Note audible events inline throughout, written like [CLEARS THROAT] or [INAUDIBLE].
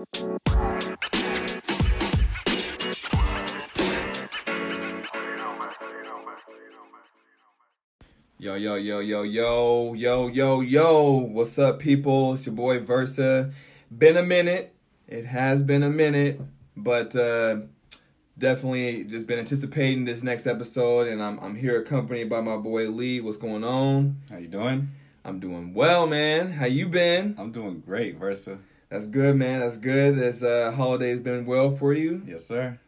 Yo, yo, yo, yo, yo, yo, yo, yo. What's up, people? It's your boy Versa. Been a minute. It has been a minute, but uh, definitely just been anticipating this next episode, and I'm I'm here accompanied by my boy Lee. What's going on? How you doing? I'm doing well, man. How you been? I'm doing great, Versa. That's good, man. That's good. This uh, holiday's been well for you. Yes, sir.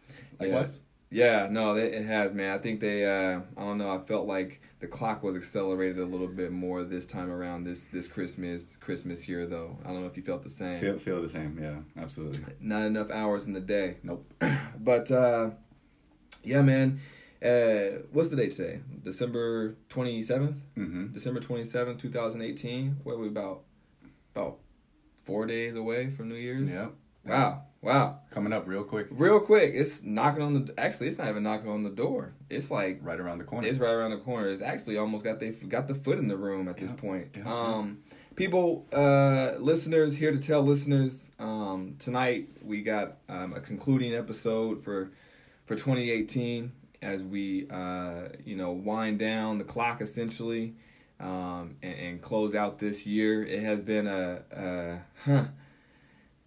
Likewise. Yeah, no, it, it has, man. I think they. Uh, I don't know. I felt like the clock was accelerated a little bit more this time around this this Christmas Christmas year, though. I don't know if you felt the same. Feel feel the same. Yeah, absolutely. Not enough hours in the day. Nope. [CLEARS THROAT] but uh, yeah, man. Uh, what's the date today? December twenty seventh. Mm-hmm. December twenty seventh, two thousand eighteen. What are we about? About four days away from New Year's. Yep. Wow. Wow. Coming up real quick, Real quick, it's knocking on the. Actually, it's not even knocking on the door. It's like right around the corner. it's right around the corner. It's actually almost got they got the foot in the room at this Yeah, point. yeah, um, people, uh, listeners, here to tell listeners. Um, tonight we got um, a concluding episode for for 2018 as we uh, you know wind down the clock essentially um, and, and close out this year. It has been a, a huh,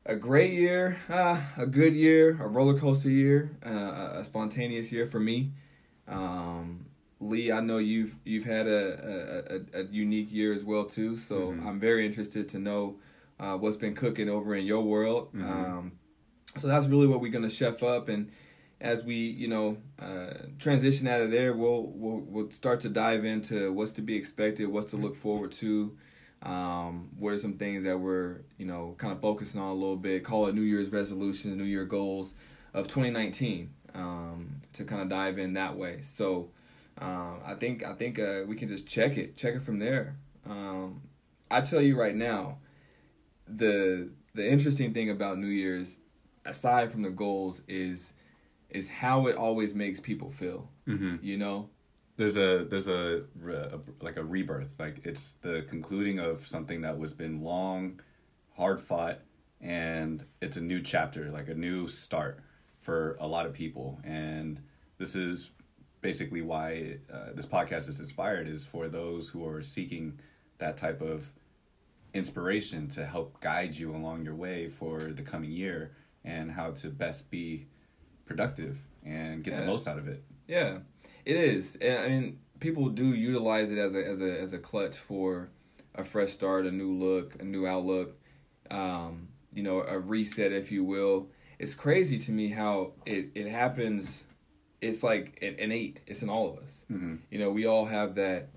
a great year, uh, a good year, a roller coaster year, uh, a spontaneous year for me. Um, Lee, I know you've you've had a, a, a, unique year as well too, so Mhm. I'm very interested to know uh, what's been cooking over in your world. Mhm. Um, so that's really what we're gonna chef up, and as we you know uh, transition out of there, we'll we'll we'll start to dive into what's to be expected, what's to look forward to. Um, what are some things that we're you know kind of focusing on a little bit? Call it New Year's resolutions, New Year goals of 2019 um, to kind of dive in that way. So um, I think I think uh, we can just check it, check it from there. Um, I tell you right now, the the interesting thing about New Year's, aside from the goals, is is how it always makes people feel. Mm-hmm. You know, There's a there's a, a like a rebirth. Like it's the concluding of something that was been long, hard fought, and it's a new chapter, like a new start for a lot of people. And this is basically why uh, this podcast is inspired is for those who are seeking that type of inspiration to help guide you along your way for the coming year and how to best be productive and get Yeah. the most out of it. Yeah, it is. And, I mean, people do utilize it as a as a as a clutch for a fresh start, a new look, a new outlook. Um, you know, a reset, if you will. It's crazy to me how it it happens. It's like an innate. It's in all of us. Mm-hmm. You know, we all have that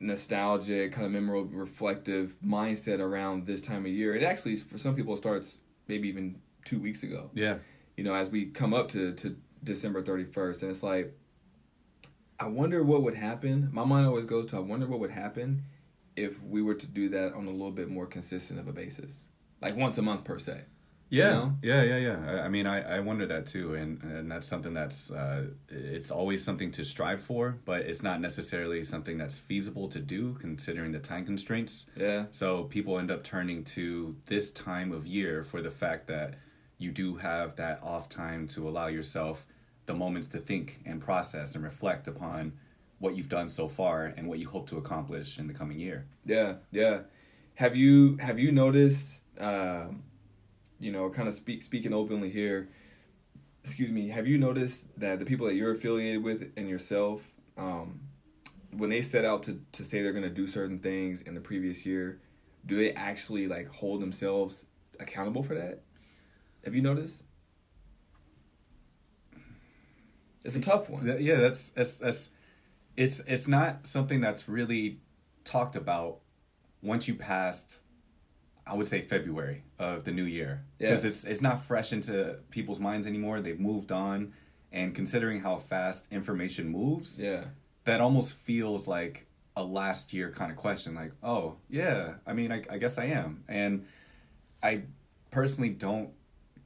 nostalgic, kind of memorable, reflective mindset around this time of year. It actually, for some people, starts maybe even two weeks ago Yeah. You know, as we come up to, to December 31st. And it's like, I wonder what would happen. My mind always goes to, I wonder what would happen if we were to do that on a little bit more consistent of a basis. Like once a month, per se. Yeah, know? yeah, yeah, yeah. I, I mean, I, I wonder that too, and and that's something that's uh, it's always something to strive for, but it's not necessarily something that's feasible to do considering the time constraints. Yeah. So people end up turning to this time of year for the fact that you do have that off time to allow yourself the moments to think and process and reflect upon what you've done so far and what you hope to accomplish in the coming year. Yeah. Yeah. Have you, have you noticed, um, you know, kind of speak, speaking openly here, excuse me, have you noticed that the people that you're affiliated with and yourself, um, when they set out to, to say they're going to do certain things in the previous year, do they actually like hold themselves accountable for that? Have you noticed? It's a tough one. That- yeah, that's that's that's it's it's not something that's really talked about once you passed I would say February of the new year because Yeah. it's it's not fresh into people's minds anymore. They've moved on and considering how fast information moves, Yeah. that almost feels like a last year kind of question like, "Oh, yeah, I mean, I, I guess I am." And I personally don't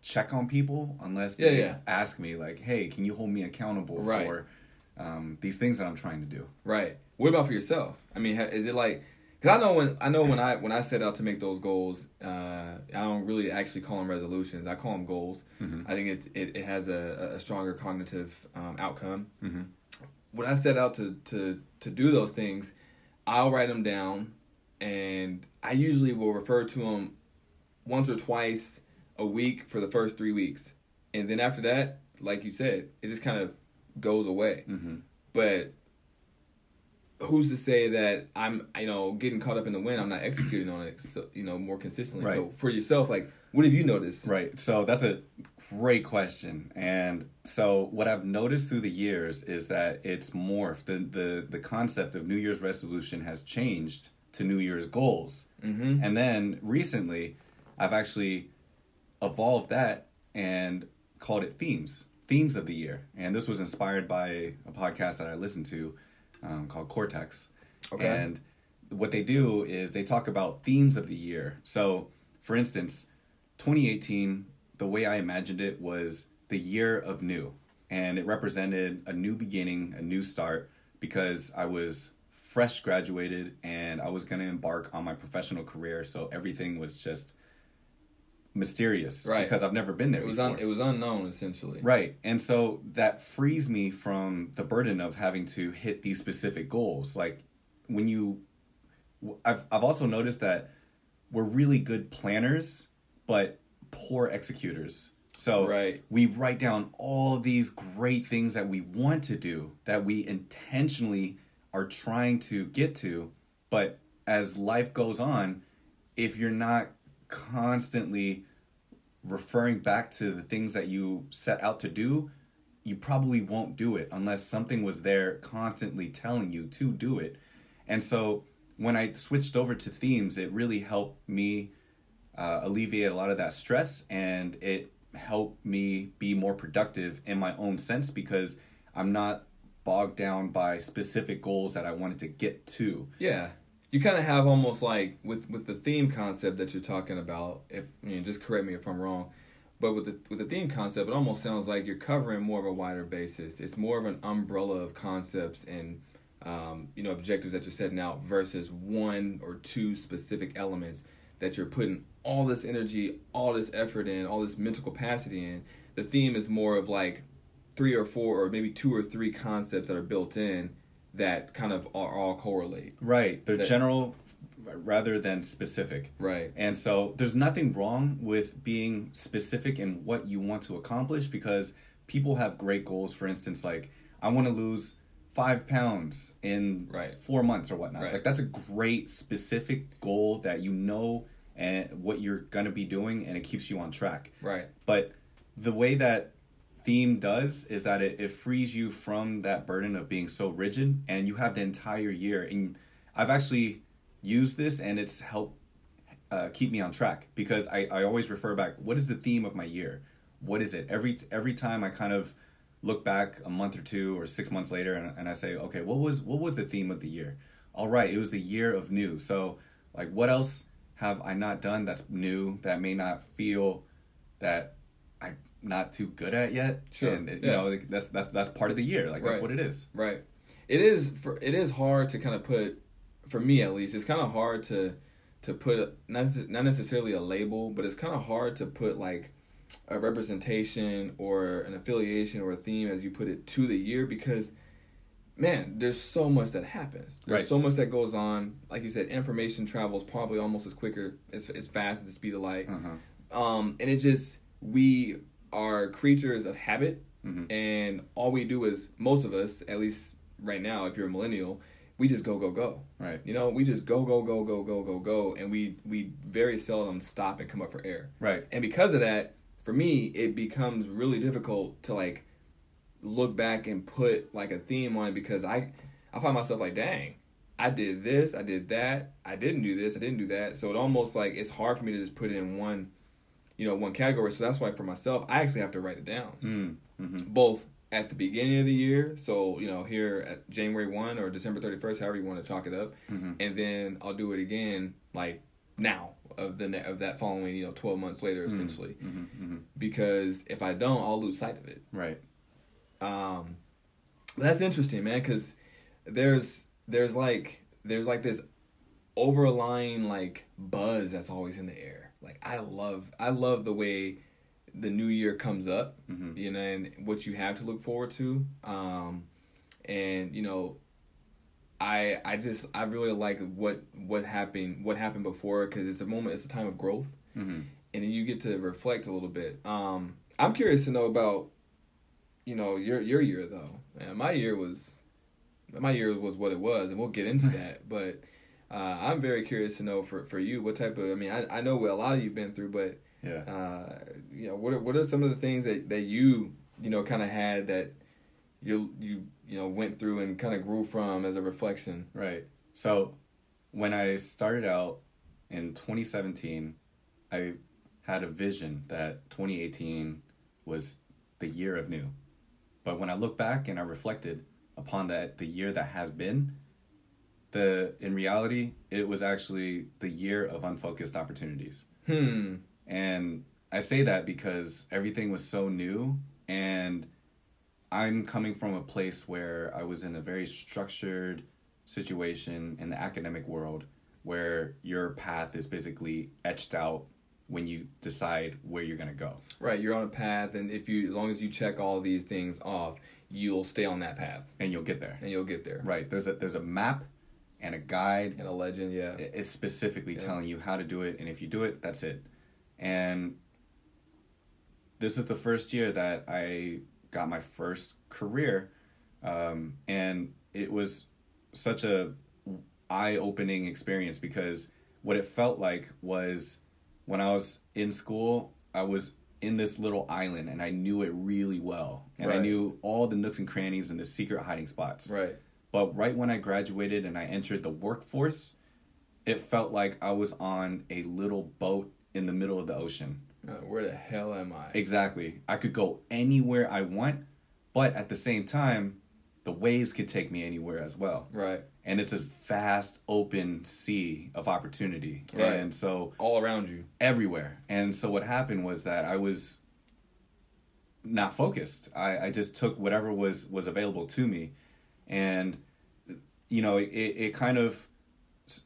check on people unless Yeah, they yeah. ask me like, "Hey, can you hold me accountable Right. for um, these things that I'm trying to do?" Right. What about for yourself? I mean, is it like Because I know when I know when I when I set out to make those goals, uh, I don't really actually call them resolutions. I call them goals. Mm-hmm. I think it it, it has a, a stronger cognitive um, outcome. Mm-hmm. When I set out to to to do those things, I'll write them down, and I usually will refer to them once or twice a week for the first three weeks, and then after that, like you said, it just kind of goes away. Mm-hmm. But who's to say that I'm, you know, getting caught up in the wind? I'm not executing on it, so you know, more consistently. Right. So for yourself, like, what have you noticed? Right. So that's a great question. And so what I've noticed through the years is that it's morphed. The the, the concept of New Year's resolution has changed to New Year's goals. Mm-hmm. And then recently I've actually evolved that and called it themes. Themes of the year. And this was inspired by a podcast that I listened to um, called Cortex. Okay. And what they do is they talk about themes of the year. So, for instance, 2018, the way I imagined it was the year of new. And it represented a new beginning, a new start, because I was fresh graduated and I was going to embark on my professional career. So everything was just mysterious Right. because I've never been there It was un, it was unknown essentially. Right. And so that frees me from the burden of having to hit these specific goals. Like when you I've I've also noticed that we're really good planners but poor executors. So Right. we write down all these great things that we want to do that we intentionally are trying to get to, but as life goes on, if you're not constantly referring back to the things that you set out to do, you probably won't do it unless something was there constantly telling you to do it. And so when I switched over to themes, it really helped me uh, alleviate a lot of that stress and it helped me be more productive in my own sense because I'm not bogged down by specific goals that I wanted to get to. Yeah. You kind of have almost like with with the theme concept that you're talking about. If you know, just correct me if I'm wrong, but with the with the theme concept, it almost sounds like you're covering more of a wider basis. It's more of an umbrella of concepts and um, you know objectives that you're setting out versus one or two specific elements that you're putting all this energy, all this effort in, all this mental capacity in. The theme is more of like three or four or maybe two or three concepts that are built in that kind of are all correlate. Right. They're That- general rather than specific. Right. And so there's nothing wrong with being specific in what you want to accomplish because people have great goals. For instance, like, I want to lose five pounds in Right. four months or whatnot. Right. Like, that's a great specific goal that you know and what you're going to be doing and it keeps you on track. Right. But the way that theme does is that it, it frees you from that burden of being so rigid and you have the entire year and i've actually used this and it's helped uh, keep me on track because I, I always refer back what is the theme of my year? What is it? Every every time i kind of look back a month or two or six months later and, and i say okay what was what was the theme of the year? All right it was the year of new. So like what else have i not done that's new that may not feel that i'm not too good at yet Sure, and you yeah. know like, that's that's that's part of the year like that's Right. what it is Right. It is for it is hard to kind of put for me at least. It's kind of hard to to put not not necessarily a label, but it's kind of hard to put like a representation or an affiliation or a theme as you put it to the year because man, there's so much that happens. There's Right. so much that goes on. Like you said, information travels probably almost as quicker as as fast as the speed of light. uh-huh. Um, and it just we are creatures of habit, Mhm. and all we do is most of us, at least right now, if you're a millennial, we just go go go. right You know, we just go go go go go go go, and we we very seldom stop and come up for air. right And because of that, for me, it becomes really difficult to like look back and put like a theme on it because I I find myself like, dang, I did this, I did that, I didn't do this, I didn't do that. So it almost like it's hard for me to just put it in one, you know, one category. So that's why for myself, I actually have to write it down, mm. hmm both at the beginning of the year. So you know, here at January one or December thirty first, however you want to chalk it up, Mhm. and then I'll do it again like now of the ne- of that following you know twelve months later essentially hmm hmm because if I don't, I'll lose sight of it. right Um, that's interesting, man, because there's there's like there's like this overlying like buzz that's always in the air. Like I love I love the way the new year comes up, Mhm. you know, and what you have to look forward to. Um, and you know, I I just I really like what what happened what happened before because it's a moment it's a time of growth hmm and then you get to reflect a little bit. Um, I'm curious to know about, you know, your your year though. Man, my year was, my year was what it was, and we'll get into [LAUGHS] that. But uh, I'm very curious to know for, for you what type of. I mean, I, I know what a lot of you've been through, but Yeah. uh, you know, what are, what are some of the things that, that you you know kind of had that you you you know went through and kind of grew from as a reflection. Right. So when I started out in 2017, I had a vision that 2018 was the year of new. But when I look back and I reflected upon that the year that has been, the in reality, it was actually the year of unfocused opportunities. Hmm. And I say that because everything was so new and I'm coming from a place where I was in a very structured situation in the academic world where your path is basically etched out when you decide where you're going to go. Right, you're on a path, and if you as long as you check all these things off, you'll stay on that path, And you'll get there. and you'll get there. Right. There's a there's a map and a guide And a legend, yeah. it's specifically Yeah. telling you how to do it and if you do it that's it and this is the first year that i got my first career um, and it was such a eye-opening experience because what it felt like was when i was in school i was in this little island and i knew it really well and i knew all the nooks and crannies and the secret hiding spots Right. But right when I graduated and I entered the workforce, it felt like I was on a little boat in the middle of the ocean. Uh, where the hell am I? Exactly. I could go anywhere I want, but at the same time, the waves could take me anywhere as well. Right. And it's a vast open sea of opportunity. Right. And so All around you. everywhere. And so what happened was that I was not focused. I, I just took whatever was was available to me, and you know it, it kind of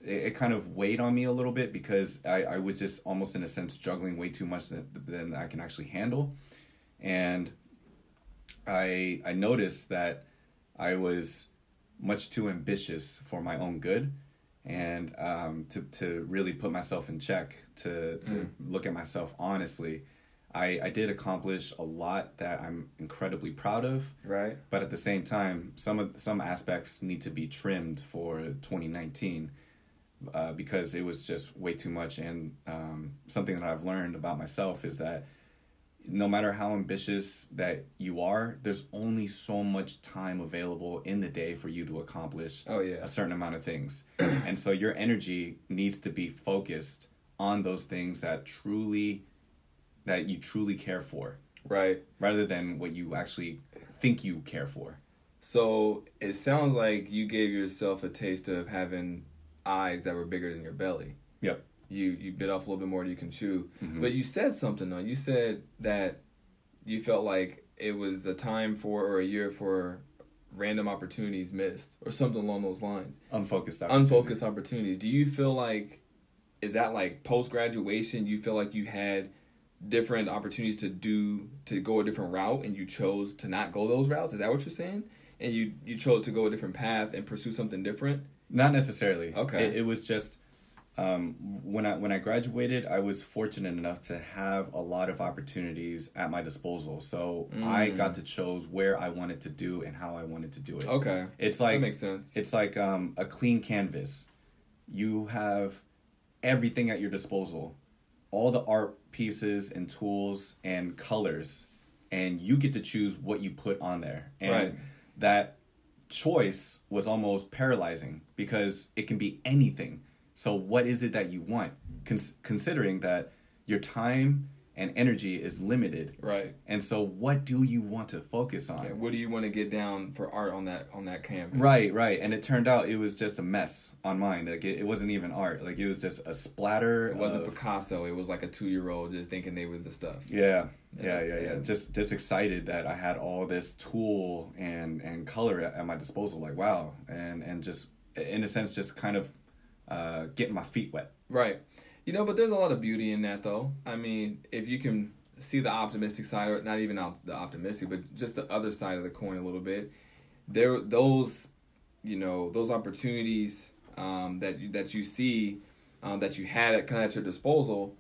it kind of weighed on me a little bit because I, I was just almost in a sense juggling way too much than, than I can actually handle, and I I noticed that I was much too ambitious for my own good and um, to, to really put myself in check to, to look at myself honestly I, I did accomplish a lot that i'm incredibly proud of Right. but at the same time some of some aspects need to be trimmed for 2019 uh, because it was just way too much and um, something that i've learned about myself is that no matter how ambitious that you are there's only so much time available in the day for you to accomplish Oh yeah. a certain amount of things. and so your energy needs to be focused on those things that truly that you truly care for Right. rather than what you actually think you care for. So it sounds like you gave yourself a taste of having eyes that were bigger than your belly. Yep. You you bit off a little bit more than you can chew. Mhm. But you said something though. You said that you felt like it was a time for or a year for random opportunities missed or something along those lines. Unfocused opportunity. Unfocused opportunities. Do you feel like is that like post graduation you feel like you had different opportunities to do to go a different route and you chose to not go those routes? Is that what you're saying? And you you chose to go a different path and pursue something different? Not necessarily. Okay. It, it was just um, when I when I graduated, I was fortunate enough to have a lot of opportunities at my disposal. So I Mm. got to choose where I wanted to do and how I wanted to do it. Okay. It's that like makes sense. It's like um, a clean canvas. You have everything at your disposal, all the art pieces and tools and colors, and you get to choose what you put on there. And Right. that choice was almost paralyzing because it can be anything. So, what is it that you want? Cons- considering that your time and energy is limited. Right. And so, what do you want to focus on? Yeah, what do you want to get down for art on that on that canvas? Right, right. And it turned out it was just a mess on mine. Like it, it wasn't even art. Like it was just a splatter. It wasn't of- Picasso. It was like a two year old just thinking they were the stuff. yeah, Yeah, yeah, yeah, yeah. Just just excited that I had all this tool and and color at, at my disposal. Like wow, and and just in a sense, just kind of uh, getting my feet wet. Right. You know, but there's a lot of beauty in that, though. I mean, if you can see the optimistic side, or not even op- the optimistic, but just the other side of the coin a little bit, there those, you know, those opportunities um, that you, that you see um, that you had at kind of at your disposal,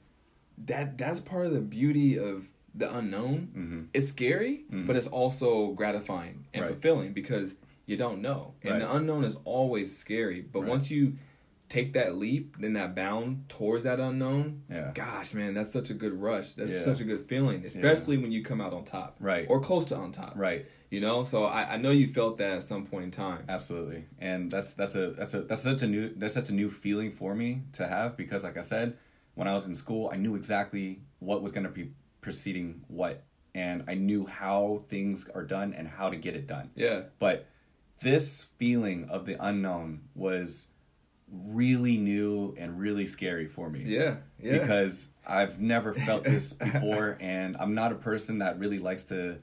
that that's part of the beauty of the unknown. Mm-hmm. It's scary, Mhm. but it's also gratifying and Right. fulfilling because you don't know, and Right. the unknown is always scary. But Right. once you take that leap, then that bound towards that unknown, Yeah. gosh, man, that's such a good rush. That's Yeah. such a good feeling, especially when you come out on top, Right. or close to on top, Right. You know, so I, I know you felt that at some point in time. Absolutely, and that's that's a that's a that's such a new that's such a new feeling for me to have because, like I said, when I was in school, I knew exactly what was going to be preceding what, and I knew how things are done and how to get it done. Yeah, But this feeling of the unknown was really new and really scary for me. yeah, yeah. Because I've never felt this [LAUGHS] before, and I'm not a person that really likes to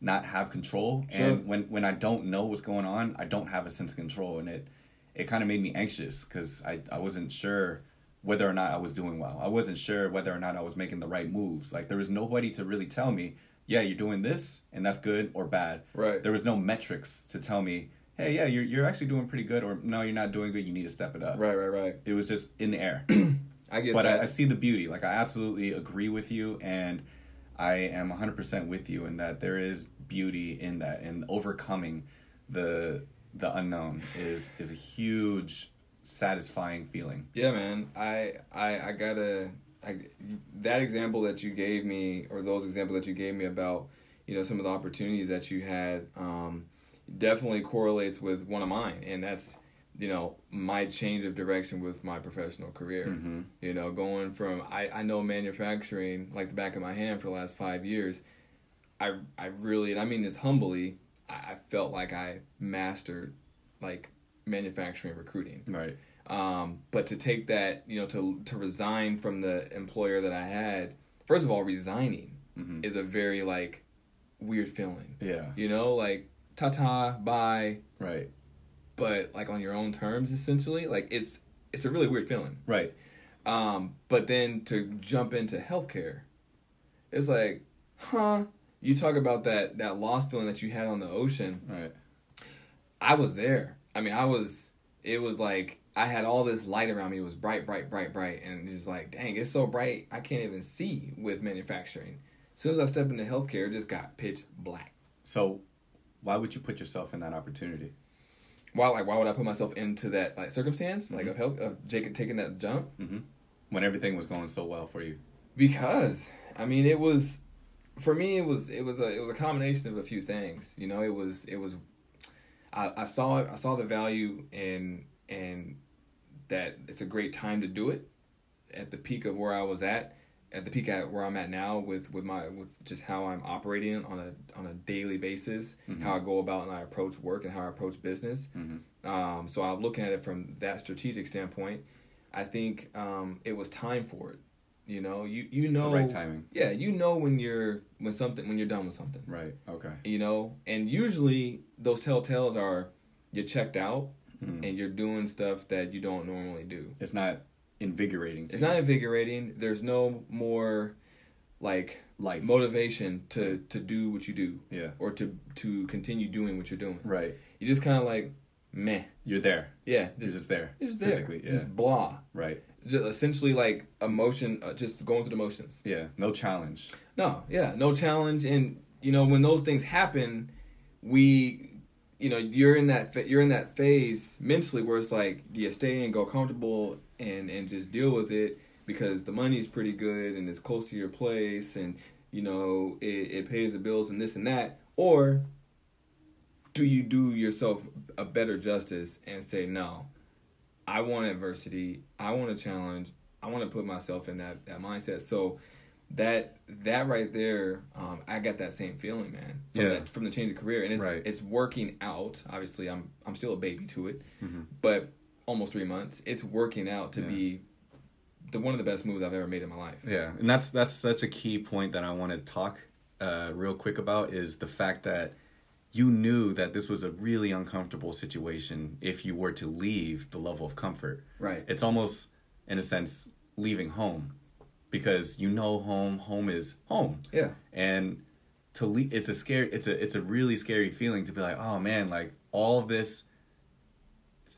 not have control. Sure. And when when I don't know what's going on, I don't have a sense of control, and it it kind of made me anxious because I I wasn't sure whether or not I was doing well. I wasn't sure whether or not I was making the right moves. Like there was nobody to really tell me, yeah, you're doing this and that's good or bad. Right. There was no metrics to tell me, hey, yeah, you're you're actually doing pretty good, or no, you're not doing good. You need to step it up. right, right, right. It was just in the air. [CLEARS THROAT] I get but that. I, I see the beauty. Like I absolutely agree with you, and I am 100% with you in that there is beauty in that, and overcoming the the unknown is is a huge satisfying feeling. Yeah, man. I I I gotta I, that example that you gave me, or those examples that you gave me about, you know, some of the opportunities that you had, um, definitely correlates with one of mine, and that's, you know, my change of direction with my professional career. Mm-hmm. You know, going from I I know manufacturing like the back of my hand for the last five years. I I really, and I mean this humbly, I, I felt like I mastered like manufacturing recruiting. Right. Um, but to take that, you know, to to resign from the employer that I had, first of all, resigning Mhm. is a very like weird feeling. Yeah. You know, like ta ta, bye, Right. but like on your own terms, essentially. Like it's it's a really weird feeling. Right. Um, but then to jump into healthcare, it's like, huh? You talk about that that lost feeling that you had on the ocean. Right. I was there. I mean, I was. It was like I had all this light around me. It was bright, bright, bright, bright, and it's just like, dang, it's so bright. I can't even see with manufacturing. As soon as I stepped into healthcare, it just got pitch black. So, why would you put yourself in that opportunity? Why, like, why would I put myself into that like circumstance, like of health, of Jacob taking that jump? Mm-hmm. When everything was going so well for you. Because I mean, it was for me. It was it was a it was a combination of a few things. You know, it was it was. I, I saw I saw the value in in that it's a great time to do it at the peak of where I was at at the peak at where I'm at now with with my with just how I'm operating on a on a daily basis Mhm. how I go about and I approach work and how I approach business Mm-hmm. um, so I'm looking at it from that strategic standpoint. I think um, it was time for it. You know, you you know, the right timing. yeah, you know when you're when something when you're done with something. Right. Okay. You know, and usually those telltales are you're checked out Mhm. and you're doing stuff that you don't normally do. It's not invigorating. To It's you. not invigorating. There's no more like life. motivation to to do what you do yeah. or to to continue doing what you're doing. Right. You just kind of like meh. You're there. Yeah, You're just just there. just there. physically. Yeah. Just blah. right. just essentially like emotion, uh, just going through the motions. Yeah. No challenge. No, yeah, no challenge, and you know when those things happen, we, you know, you're in that you're in that phase mentally where it's like, do you stay and go comfortable and and just deal with it because the money is pretty good and it's close to your place and you know it, it pays the bills and this and that, or do you do yourself a better justice and say no? I want adversity. I want a challenge. I want to put myself in that, that mindset. So that that right there, um, I got that same feeling, man. From Yeah. that, from the change of career, and it's Right. it's working out. Obviously, I'm I'm still a baby to it, Mhm. but almost three months. It's working out to Yeah. be the one of the best moves I've ever made in my life. Yeah, and that's that's such a key point that I want to talk uh, real quick about is the fact that you knew that this was a really uncomfortable situation if you were to leave the level of comfort. Right. It's almost, in a sense, leaving home because you know home. Home is home. Yeah. And to leave, it's a scary. It's a it's a really scary feeling to be like, oh man, like all of this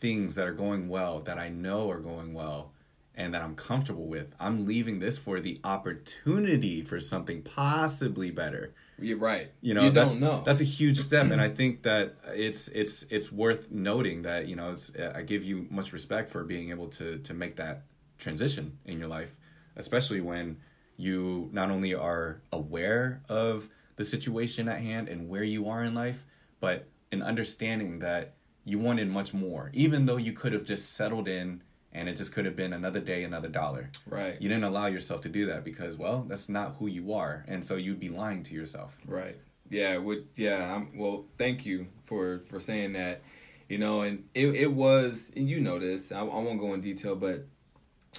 things that are going well that I know are going well and that I'm comfortable with. I'm leaving this for the opportunity for something possibly better. You're right. You know, you don't know. That's a huge step, and I [CLEARS THROAT] think that it's it's it's worth noting that you know it's, I give you much respect for being able to to make that transition in your life, especially when you not only are aware of the situation at hand and where you are in life, but an understanding that you wanted much more, even though you could have just settled in and it just could have been another day, another dollar. right. You didn't allow yourself to do that because, well, that's not who you are, and so you'd be lying to yourself. Right. Yeah. Would. Yeah. I'm, well, thank you for for saying that. You know, and it it was. And you know this. I, I won't go in detail, but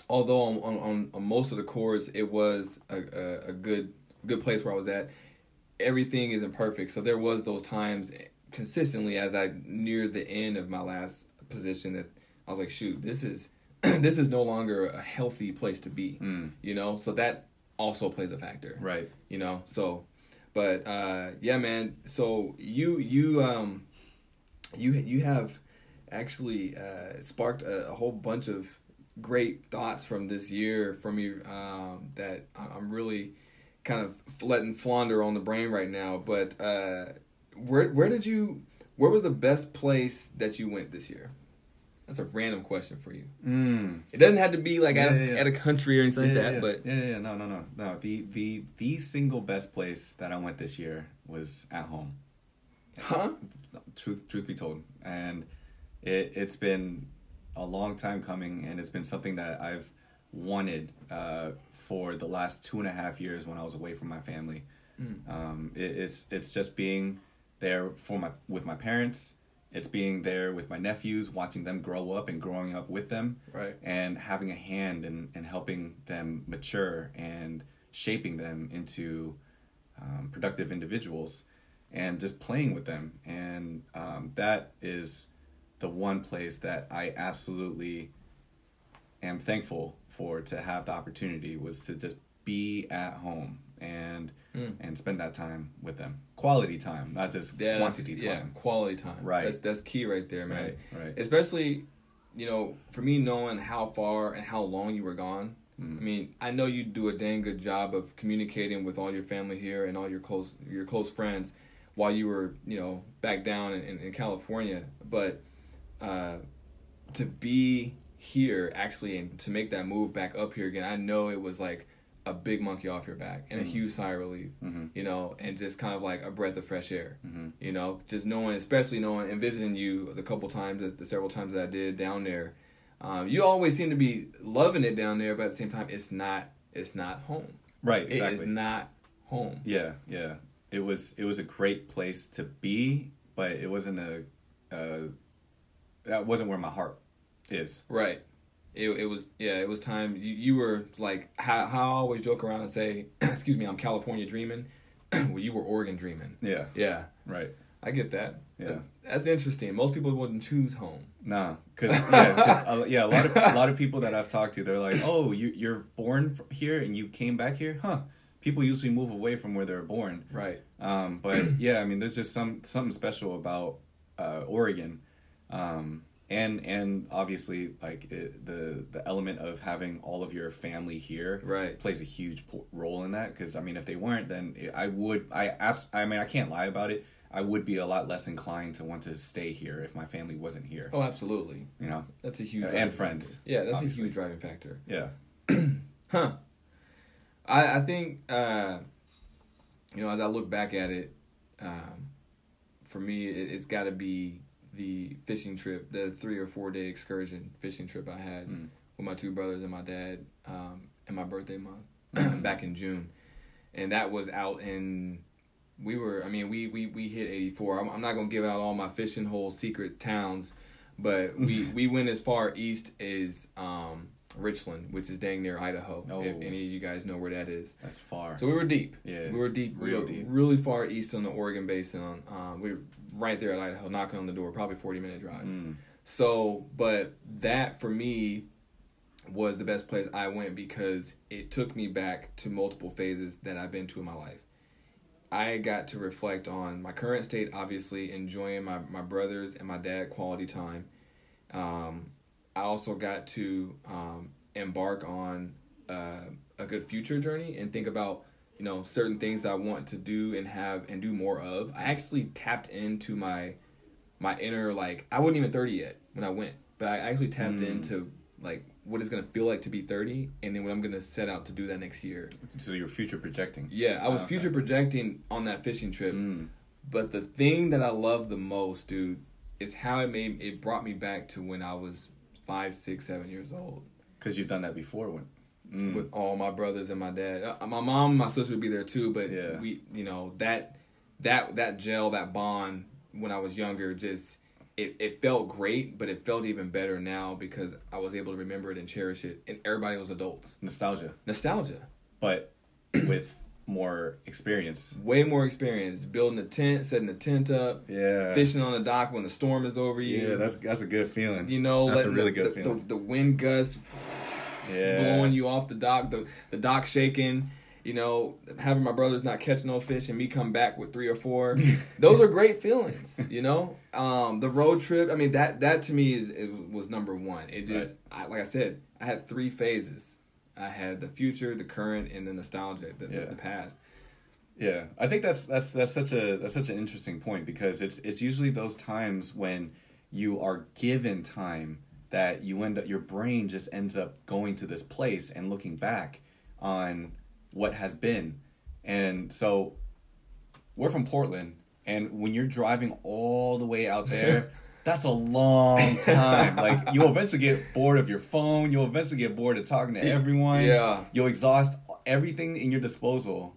although on on, on most of the chords, it was a, a a good good place where I was at. Everything isn't perfect, so there was those times consistently as I neared the end of my last position that I was like, shoot, this is [CLEARS THROAT] this is no longer a healthy place to be. Mm. You know, so that also plays a factor Right. you know so but uh yeah man so you you um you you have actually uh sparked a, a whole bunch of great thoughts from this year from you um that i'm really kind of letting flounder on the brain right now but uh where where did you where was the best place that you went this year that's a random question for you Mm. it doesn't have to be like at, Yeah, a, yeah, yeah. at a country or anything like that yeah, but yeah, yeah, yeah, no, no, no, no. The the the single best place that I went this year was at home. huh Truth, truth be told, and it it's been a long time coming, and it's been something that I've wanted uh, for the last two and a half years when I was away from my family. Um, it, it's it's just being there for my with my parents. It's being there with my nephews, watching them grow up and growing up with them. right and having a hand in, in helping them mature and shaping them into um, productive individuals and just playing with them. And um, that is the one place that I absolutely am thankful for to have the opportunity was to just be at home and Mm. and spend that time with them. Quality time, not just Yeah, quantity yeah, quality time. Right. That's that's key right there, man. Right, right. Especially, you know, for me knowing how far and how long you were gone. Mm. I mean, I know you do a dang good job of communicating with all your family here and all your close your close friends while you were, you know, back down in, in, in California. But uh, to be here actually and to make that move back up here again, I know it was like a big monkey off your back and a huge sigh of relief, Mhm. you know, and just kind of like a breath of fresh air, Mhm. you know, just knowing, especially knowing and visiting you the couple times, the several times that I did down there. Um, you always seem to be loving it down there, but at the same time, it's not. It's not home. Right, Exactly. It is not home. Yeah, yeah. It was it was a great place to be, but it wasn't a uh, that wasn't where my heart is. Right. It, it was yeah it was time. You, you were like how, how I always joke around and say [CLEARS THROAT] excuse me I'm California dreaming. [CLEARS THROAT] Well you were Oregon dreaming. Yeah, yeah. Right. I get that. Yeah. that's interesting. Most people wouldn't choose home. Nah, cause yeah, 'cause, uh, yeah, a lot of a lot of people that I've talked to, they're like, "Oh, you you're born here and you came back here, huh?" People usually move away from where they're born. right. Um, but yeah, I mean, there's just some something special about uh, Oregon, um, and and obviously like it, the the element of having all of your family here Right. plays a huge po- role in that. Because I mean, if they weren't, then I would I abs- I mean, I can't lie about it. I would be a lot less inclined to want to stay here if my family wasn't here. oh absolutely You know? that's a huge Uh, and friends, factor. yeah that's obviously. a huge driving factor Yeah. [CLEARS THROAT] Huh. I I think uh, you know as I look back at it, um, for me it, it's got to be the fishing trip, the three or four day excursion fishing trip I had Mm. with my two brothers and my dad, um, in my birthday month [CLEARS THROAT] back in June, and that was out in. We were, I mean, we we we hit eighty four. I'm, I'm not gonna give out all my fishing hole secret towns, but we [LAUGHS] we went as far east as um, Richland, which is dang near Idaho. Oh. If any of you guys know where that is. That's far. So we were deep. Yeah. We were deep. Real we were deep. Really far east on the Oregon Basin. On um, we were right there at Idaho, knocking on the door. Probably forty minute drive. Mm. So, but that for me was the best place I went because it took me back to multiple phases that I've been to in my life. I got to reflect on my current state, obviously enjoying my, my brothers and my dad quality time. Um, I also got to um, embark on uh, a good future journey and think about you know certain things that I want to do and have and do more of. I actually tapped into my my inner like I wasn't even thirty yet when I went, but I actually tapped Mm. into like what it's gonna feel like to be thirty, and then what I'm gonna set out to do that next year. So your future projecting. Yeah, I was Okay. future projecting on that fishing trip, Mm. but the thing that I love the most, dude, is how it made it brought me back to when I was five, six, seven years old Because you've done that before. When. Mm. with all my brothers and my dad. Uh, my mom, my sister would be there too, but Yeah. we, you know, that that that gel, that bond when I was younger, just it, it felt great, but it felt even better now because I was able to remember it and cherish it, and everybody was adults. Nostalgia. Nostalgia, But with more experience. way more experience building a tent, setting a tent up, Yeah. fishing on the dock when the storm is over you. Yeah, that's that's a good feeling. you know, that's a really the, good the, feeling. The, the wind gusts yeah. blowing you off the dock, the the dock shaking. You know, having my brothers not catch no fish and me come back with three or four. [LAUGHS] those are great feelings. You know, um, the road trip. I mean, that that to me is was number one. It just I, like I said, I had three phases. I had the future, the current, and the nostalgia, the, the, the past. Yeah, I think that's that's that's such a that's such an interesting point because it's it's usually those times when you are given time that you end up your brain just ends up going to this place and looking back on what has been. And so we're from Portland and when you're driving all the way out [LAUGHS] there that's a long time. like [LAUGHS] you'll eventually get bored of your phone, you'll eventually get bored of talking to everyone. Yeah. You'll exhaust everything in your disposal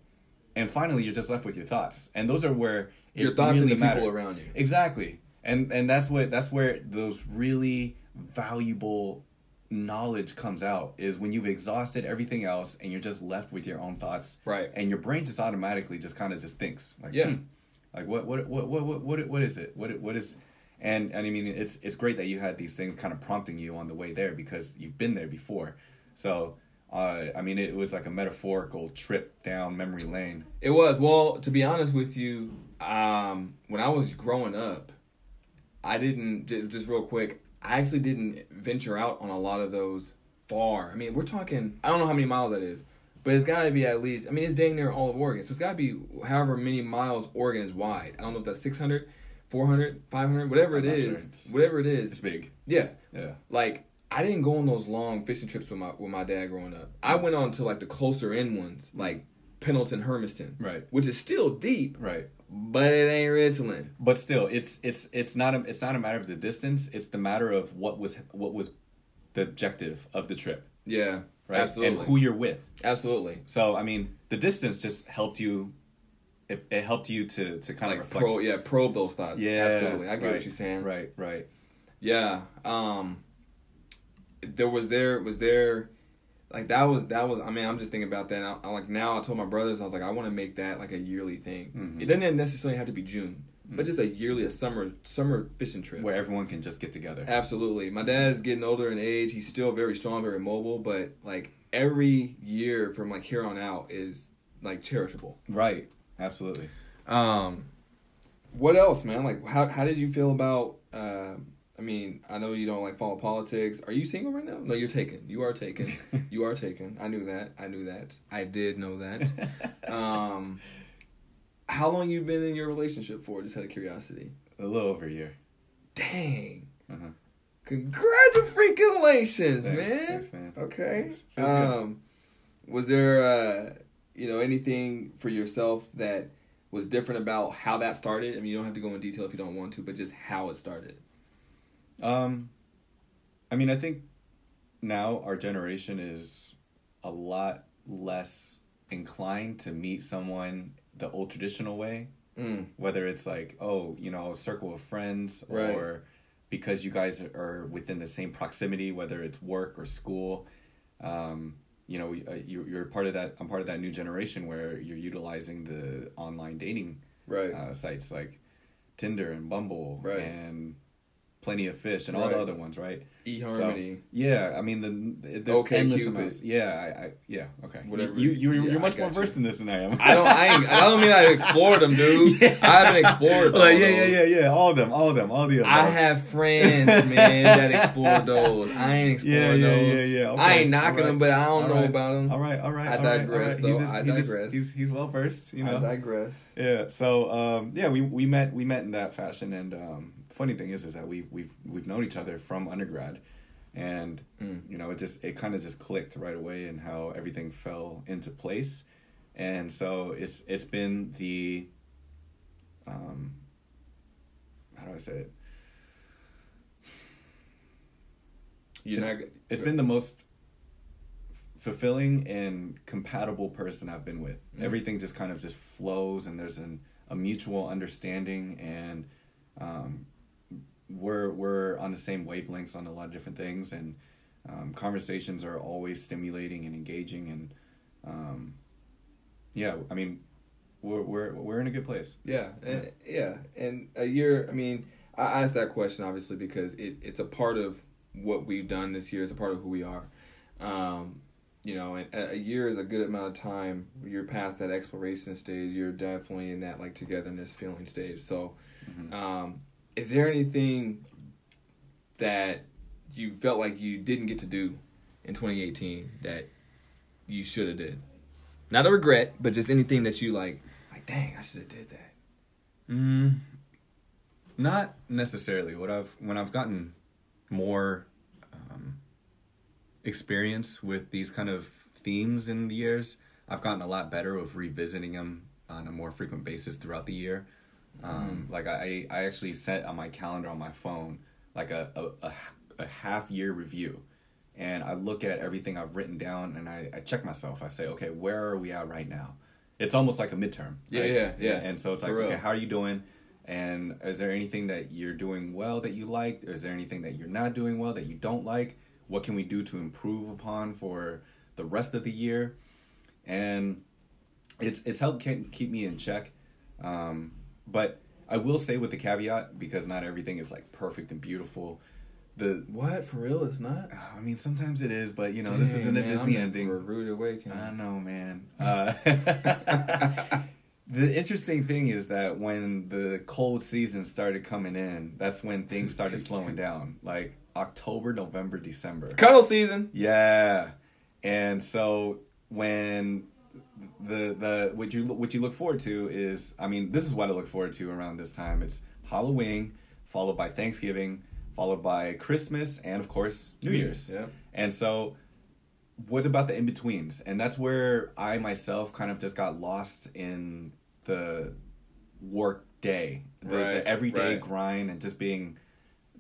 and finally you're just left with your thoughts and those are where Your thoughts really and the matter. people around you. exactly and and that's what that's where those really valuable knowledge comes out is when you've exhausted everything else and you're just left with your own thoughts Right. and your brain just automatically just kind of just thinks like Yeah. hmm, like what what what what what what, what is it what what is and and I mean it's it's great that you had these things kind of prompting you on the way there because you've been there before so uh, I mean, it was like a metaphorical trip down memory lane. It was. Well, to be honest with you, um, when I was growing up, I didn't, just real quick, I actually didn't venture out on a lot of those far. I mean, we're talking, I don't know how many miles that is, but it's got to be at least, I mean, it's dang near all of Oregon. So it's got to be however many miles Oregon is wide. I don't know if that's 600, 400, 500, whatever it not sure. Whatever it It's big. Yeah. Yeah. Like, I didn't go on those long fishing trips with my with my dad growing up. I went on to like the closer in ones, like Pendleton, Hermiston, Right. which is still deep, Right. but it ain't Richland. But still, it's it's it's not a it's not a matter of the distance. It's the matter of what was what was the objective of the trip, Yeah, right? absolutely, And who you're with. absolutely. So I mean, the distance just helped you. It, it helped you to to kind Like of reflect. pro, yeah, probe those thoughts. yeah, absolutely. I get right, what you're saying. Right. Right. Yeah. Um there was there was there like that was that was I mean I'm just thinking about that I, I like now I told my brothers I was like I want to make that like a yearly thing. Mhm. It doesn't necessarily have to be June, but just a yearly a summer summer fishing trip. Where everyone can just get together. Absolutely. My dad's getting older in age. He's still very strong, very mobile, but like every year from like here on out is like cherishable. Right. Absolutely. Um, what else, man? Like, how how did you feel about? Uh, I mean, I know you don't like follow politics. Are you single right now? No, you're taken. You are taken. [LAUGHS] you are taken. I knew that. I knew that. I did know that. um, how long you been in your relationship for? Just out of curiosity. a little over a year. Dang. Uh-huh. Congratulations, man. thanks, man. Okay. Thanks. Um, was there, uh, you know, anything for yourself that was different about how that started? I mean, you don't have to go in detail if you don't want to, but just how it started. Um, I mean, I think now our generation is a lot less inclined to meet someone the old traditional way. Mm. Whether it's like, oh, you know, a circle of friends, Right. or because you guys are within the same proximity, whether it's work or school. um, you know, uh, you, you're part of that. I'm part of that new generation where you're utilizing the online dating Right. uh, sites like Tinder and Bumble Right. and Plenty of Fish and all Right. the other ones, right? eHarmony. So, yeah, I mean the there's Okay, endless Cupid. amounts. Yeah, I, I yeah okay. Whatever. You you you're, Yeah, you're much more you. versed in this than I am. I don't. I, ain't, I don't mean I explored them, dude. [LAUGHS] Yeah. I haven't explored. [LAUGHS] like yeah yeah those. yeah yeah all of them all of them all the I have friends, [LAUGHS] man, that explore those. I ain't explored Yeah, yeah, those. yeah, yeah. I Okay, ain't knocking alright. them, but I don't know Alright. about them. All right, all right. I all right, digress, all right. though. He's I digress. he's he's well versed, you know. I digress. Yeah. So um, yeah, we we met we met in that fashion, and um, funny thing is is that we've we've we've known each other from undergrad, and Mm. you know it just it kind of just clicked right away and how everything fell into place, and so it's it's been the um, how do I say it? You're it's, not. it's been the most fulfilling and compatible person I've been with. Mm. Everything just kind of just flows, and there's an, a mutual understanding, and um, we're we're on the same wavelengths on a lot of different things, and um, conversations are always stimulating and engaging, and um, yeah, I mean, we're we're we're in a good place. Yeah, and yeah, and a year. I mean, I asked that question obviously because it, it's a part of what we've done this year. It's a part of who we are. Um, you know, and a year is a good amount of time. You're past that exploration stage. You're definitely in that like togetherness feeling stage. So, Mhm. um, is there anything that you felt like you didn't get to do in 2018 that you should have did? Not a regret, but just anything that you like. Like, dang, I should have did that. Mm, not necessarily. What I've when I've gotten more um, experience with these kind of themes in the years, I've gotten a lot better with revisiting them on a more frequent basis throughout the year. Um, Like I, I actually set on my calendar on my phone like a, a, a, a half year review. And I look at everything I've written down and I, I check myself. I say, okay, where are we at right now? It's almost like a midterm. Yeah, right? yeah, yeah. And so it's like, okay, how are you doing? And is there anything that you're doing well that you like? Is there anything that you're not doing well that you don't like? What can we do to improve upon for the rest of the year? And it's it's helped ke- keep me in check. Um, but I will say with the caveat because not everything is like perfect and beautiful. The What for real? It's not. I mean, sometimes it is, but you know, this isn't a man, Disney I'm ending. A rude awakening. I know, man. Uh, [LAUGHS] the interesting thing is that when the cold season started coming in, that's when things started slowing [LAUGHS] down. Like October, November, December. Cuddle season. Yeah, and so when the the what you what you look forward to is, I mean, this is what I look forward to around this time. It's Halloween, followed by Thanksgiving, followed by Christmas, and of course New Year's. Yeah. And so, what about the in betweens? And that's where I myself kind of just got lost in the work day, the, Right, the everyday right. grind, and just being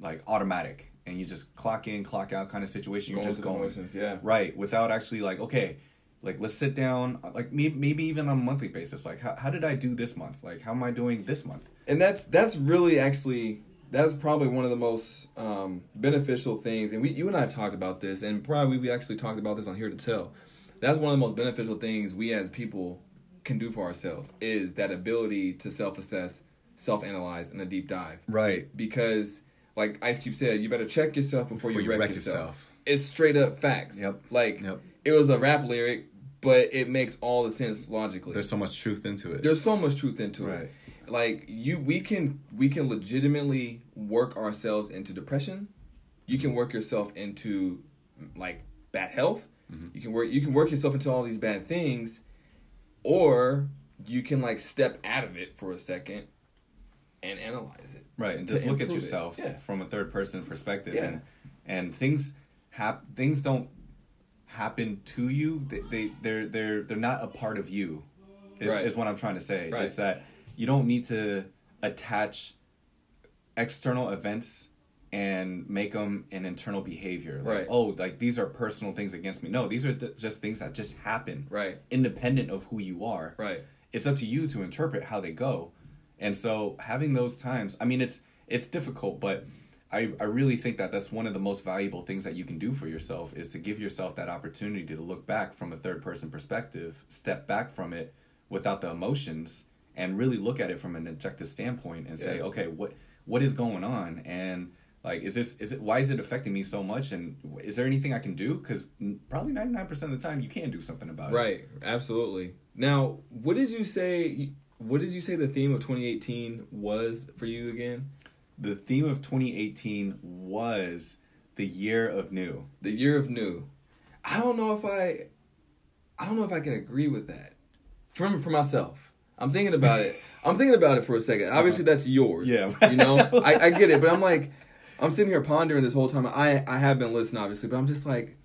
like automatic. And you just clock in, clock out kind of situation. You're Going just going motions, yeah. right without actually like okay. Like let's sit down, like maybe, maybe even on a monthly basis. Like how, how did I do this month? Like how am I doing this month? And that's that's really actually that's probably one of the most um, beneficial things. And we you and I have talked about this, and probably we actually talked about this on here to tell. That's one of the most beneficial things we as people can do for ourselves is that ability to self assess, self analyze, and a deep dive. Right. because like Ice Cube said, you better check yourself before, Before you, you wreck, wreck yourself. yourself. It's straight up facts. Yep. Like Yep. it was a rap lyric, but it makes all the sense logically. There's so much truth into it. There's so much truth into Right. it. Like you, we can we can legitimately work ourselves into depression. You can work yourself into like bad health. Mm-hmm. You can work you can work yourself into all these bad things, or you can like step out of it for a second and analyze it. right and just look at yourself Yeah. from a third person perspective Yeah. and and things hap- things don't happen to you they, they they're they're they're not a part of you is, Right. is what i'm trying to say Right. is that you don't need to attach external events and make them an internal behavior like Right. oh like these are personal things against me no these are th- just things that just happen Right. independent of who you are Right. it's up to you to interpret how they go and so having those times i mean it's it's difficult but I, I really think that that's one of the most valuable things that you can do for yourself is to give yourself that opportunity to look back from a third person perspective, step back from it without the emotions, and really look at it from an objective standpoint and say, okay, what what is going on, and like, is this is it why is it affecting me so much, and is there anything I can do? Because probably ninety nine percent of the time you can do something about it. Right, absolutely. Now, what did you say? What did you say the theme of 2018 was for you again? The theme of 2018 was the year of new. The year of new. I don't know if I, I don't know if I can agree with that. From for myself, I'm thinking about it. [LAUGHS] I'm thinking about it for a second. Obviously, that's yours. Yeah. you know, [LAUGHS] I, I get it, but I'm like, I'm sitting here pondering this whole time. I I have been listening, obviously, but I'm just like,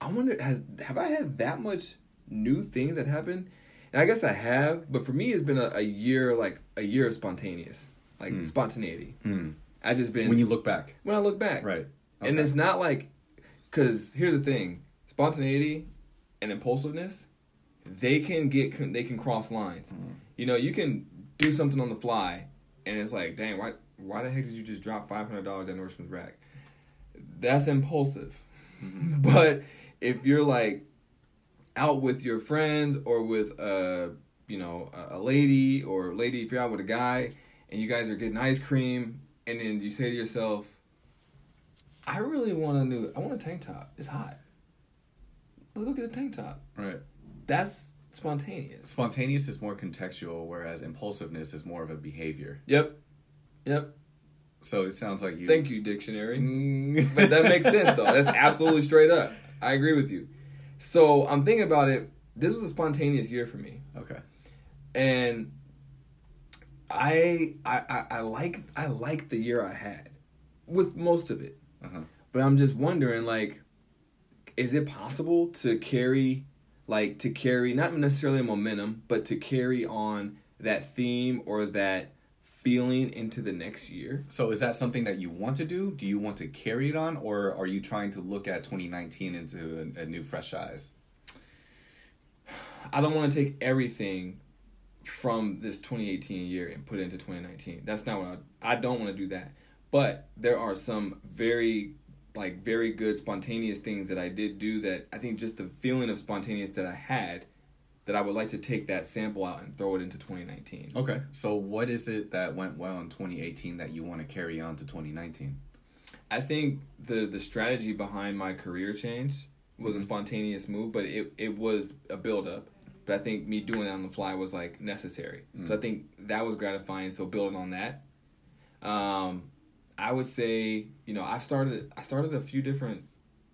I wonder, has have I had that much new things that happened? And I guess I have, but for me, it's been a, a year like a year of spontaneous, like Hmm. spontaneity. Hmm. I just been When you look back, when I look back, right? and it's not like, because here's the thing: spontaneity and impulsiveness, they can get they can cross lines. Mm-hmm. You know, you can do something on the fly, and it's like, dang, why why the heck did you just drop five hundred dollars at Nordstrom's rack? That's impulsive. Mm-hmm. [LAUGHS] but if you're like out with your friends or with a you know a, a lady or lady if you're out with a guy and you guys are getting ice cream and then you say to yourself i really want a new i want a tank top. It's hot. Let's go get a tank top. Right. that's spontaneous. Spontaneous is more contextual, whereas impulsiveness is more of a behavior. yep. Yep. So it sounds like you. thank you dictionary. Mm. but that makes sense though. That's absolutely straight up. I agree with you. So i'm thinking about it. This was a spontaneous year for me. Okay. and I, I I like I like the year I had with most of it, Uh-huh. but I'm just wondering like, is it possible to carry like to carry not necessarily momentum, but to carry on that theme or that feeling into the next year? So is that something that you want to do? Do you want to carry it on, or are you trying to look at 2019 into a, a new fresh eyes? I don't want to take everything from this 2018 year and put it into 2019. That's not what I, I don't want to do that. But there are some very like very good spontaneous things that I did do that I think just the feeling of spontaneous that I had that I would like to take that sample out and throw it into 2019. Okay. So what is it that went well in 2018 that you want to carry on to 2019? I think the the strategy behind my career change was a mm-hmm. spontaneous move, but it it was a build up. But I think me doing it on the fly was like necessary. So I think that was gratifying. So building on that, um, I would say you know I've started I started a few different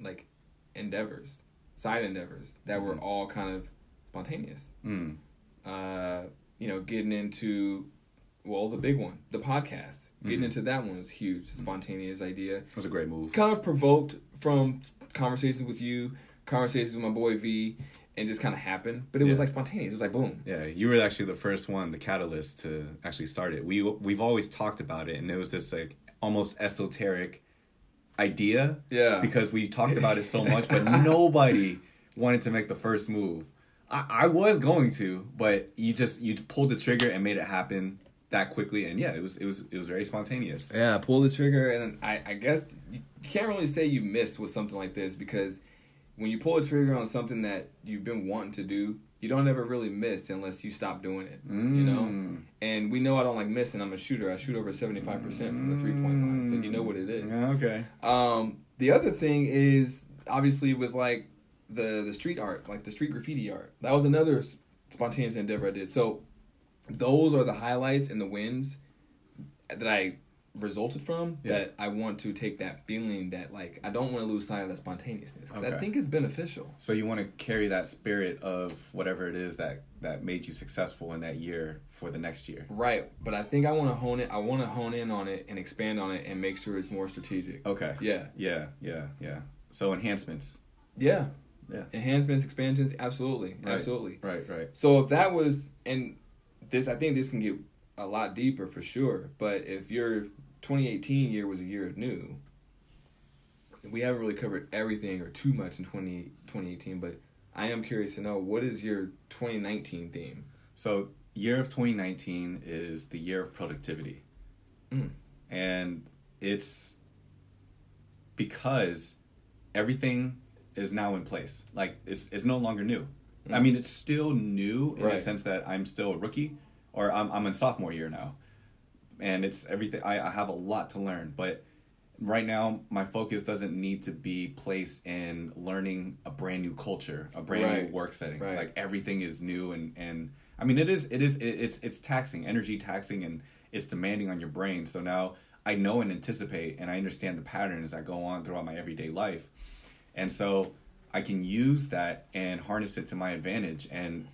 like endeavors, side endeavors that were all kind of spontaneous. Mm. Uh, you know, getting into well the big one, the podcast. Getting Mhm. into that one was huge. Spontaneous idea It was a great move. kind of provoked from conversations with you, conversations with my boy V, and just kind of happened. But it was like spontaneous. It was like boom. Yeah, you were actually the first one, the catalyst to actually start it. We we've always talked about it, and it was this like almost esoteric idea Yeah. because we talked about it so [LAUGHS] much, but nobody wanted to make the first move. I, I was going to, but you just you pulled the trigger and made it happen that quickly, and yeah, it was it was it was very spontaneous. Yeah, pull the trigger, and I, I guess you can't really say you missed with something like this because when you pull the trigger on something that you've been wanting to do, you don't ever really miss unless you stop doing it. You know, Mm. and we know I don't like missing. I'm a shooter. I shoot over seventy five percent from the three point line, so you know what it is. Yeah, okay. Um, the other thing is obviously with like the the street art, like the street graffiti art. That was another spontaneous endeavor I did. So those are the highlights and the wins that I resulted from. Yeah. That I want to take that feeling that like I don't want to lose sight of that spontaneousness because I think it's beneficial. So you want to carry that spirit of whatever it is that that made you successful in that year for the next year. Right, but I think I want to hone it. I want to hone in on it and expand on it and make sure it's more strategic. Okay. Yeah, Yeah, yeah, yeah. So enhancements. yeah, Yeah. enhancements, expansions, absolutely, Right. absolutely. Right, right. So if that was and this I think this can get a lot deeper for sure, but if your 2018 year was a year of new, we haven't really covered everything or too much in 20, 2018, but I am curious to know what is your 2019 theme? So year of 2019 is the year of productivity. Mm. And it's because everything is now in place. Like it's it's no longer new. I Mm. mean, it's still new in Right. the sense that I'm still a rookie, or I'm I'm in sophomore year now, and it's everything. I, I have a lot to learn, but right now my focus doesn't need to be placed in learning a brand new culture, a brand Right. new work setting. Right. Like everything is new and and I mean it is it is it, it's it's taxing, energy taxing, and it's demanding on your brain. So now I know and anticipate, and I understand the patterns that go on throughout my everyday life, and so I can use that and harness it to my advantage and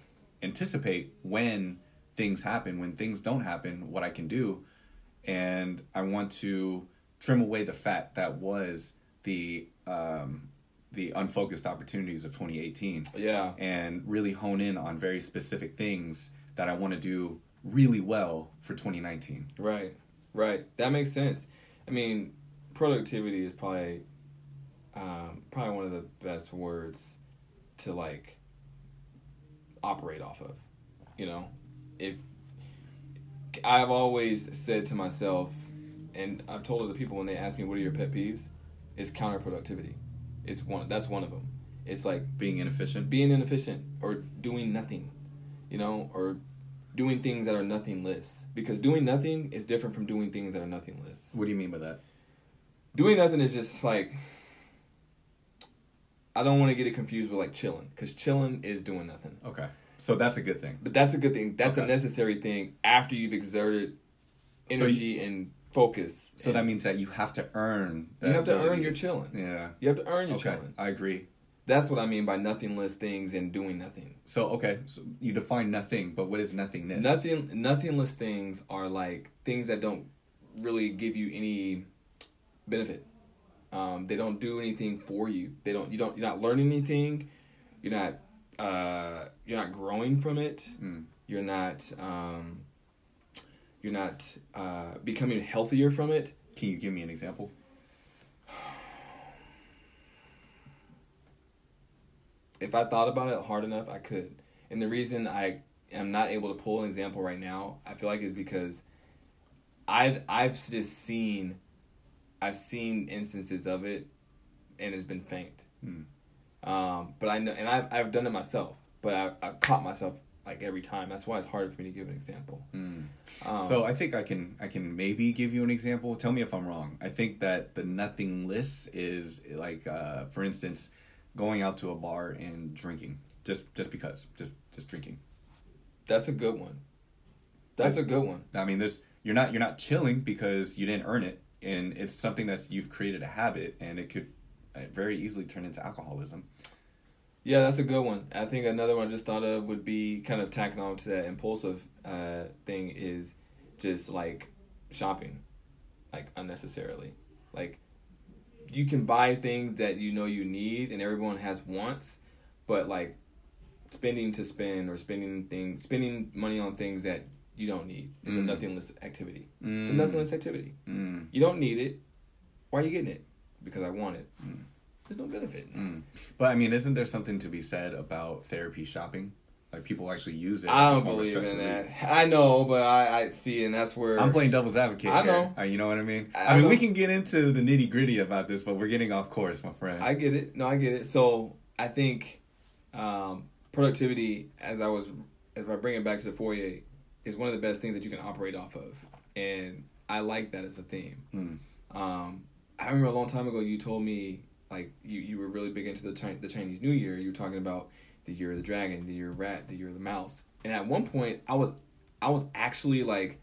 anticipate when things happen, when things don't happen, what I can do, and I want to trim away the fat that was the um, the unfocused opportunities of 2018 Yeah. and really hone in on very specific things that I want to do really well for 2019. Right, right. That makes sense. I mean, productivity is probably um, probably one of the best words to like operate off of. You know, if I've always said to myself, and I've told other people when they ask me, "What are your pet peeves?" It's counterproductivity. It's one. That's one of them. It's like Being inefficient. being inefficient or doing nothing, you know, or doing things that are nothingless. Because doing nothing is different from doing things that are nothingless. What do you mean by that? Doing nothing is just like I don't want to get it confused with like chilling, because chilling is doing nothing. Okay. So that's a good thing. But that's a good thing. That's a necessary thing after you've exerted So energy and focus. So And that means that you have to earn. you have to earn your chilling. Yeah. You have to earn your Okay. chilling. I agree. That's what I mean by nothingless things and doing nothing. So okay, so you define nothing, but what is nothingness? Nothing, nothingless things are like things that don't really give you any benefit. Um, they don't do anything for you. They don't. You don't. You're not learning anything. You're not. Uh, you're not growing from it. Mm. You're not. Um, you're not uh, becoming healthier from it. Can you give me an example? if I thought about it hard enough, I could. And the reason I am not able to pull an example right now, I feel like is because I've I've just seen I've seen instances of it and it's been faint. Hmm. Um, but I know and I've I've done it myself, but I I've caught myself like every time. That's why it's hard for me to give an example. Mm. Um, so I think I can I can maybe give you an example. Tell me if I'm wrong. I think that the nothingless is like, uh, for instance, going out to a bar and drinking just just because just just drinking. that's a good one. That's a good one. I mean, there's you're not you're not chilling because you didn't earn it, and it's something that's you've created a habit, and it could very easily turn into alcoholism. Yeah, that's a good one. I think another one I just thought of would be kind of tacking on to that impulsive uh, thing is just like shopping, like unnecessarily. Like you can buy things that you know you need and everyone has wants, but like spending to spend or spending things, spending money on things that you don't need is a Mm. nothingless activity. It's a Mm. nothingless activity. Mm. You don't need it. Why are you getting it? Because I want it. Mm. There's no benefit. Mm. But I mean, isn't there something to be said about therapy shopping? Like people actually use it. I don't believe in relief. that. I know, but I, I see, and that's where I'm playing devil's advocate. I know. Uh, you know what I mean? I I, mean, know. we can get into the nitty gritty about this, but we're getting off course, my friend. I get it. No, I get it. So I think um, productivity, as I was, if I bring it back to the foyer, is one of the best things that you can operate off of, and I like that as a theme. Mm. Um, I remember a long time ago you told me like you, you were really big into the the Chinese New Year. You were talking about the year of the dragon, the year of rat, the year of the mouse. And at one point, I was I was actually like,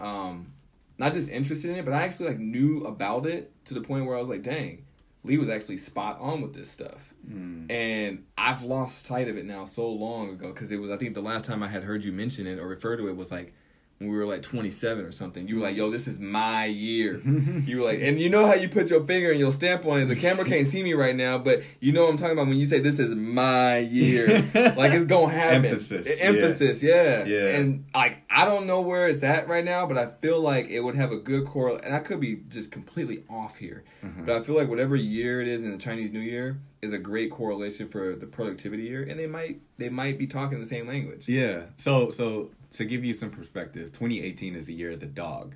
um, not just interested in it, but I actually like knew about it to the point where I was like, dang, Lee was actually spot on with this stuff. Mm. And I've lost sight of it now so long ago because it was I think the last time I had heard you mention it or refer to it was like when we were like 27 or something. You were like, "Yo, this is my year." [LAUGHS] you were like, and you know how you put your finger and your stamp on it. The camera [LAUGHS] can't see me right now, but you know what I'm talking about when you say this is my year. [LAUGHS] like it's gonna happen. Emphasis, Emphasis, yeah. Yeah. And like I don't know where it's at right now, but I feel like it would have a good correlation. And I could be just completely off here, Mm-hmm. but I feel like whatever year it is in the Chinese New Year is a great correlation for the productivity year, and they might they might be talking the same language. Yeah. So, so to give you some perspective, 2018 is the year of the dog,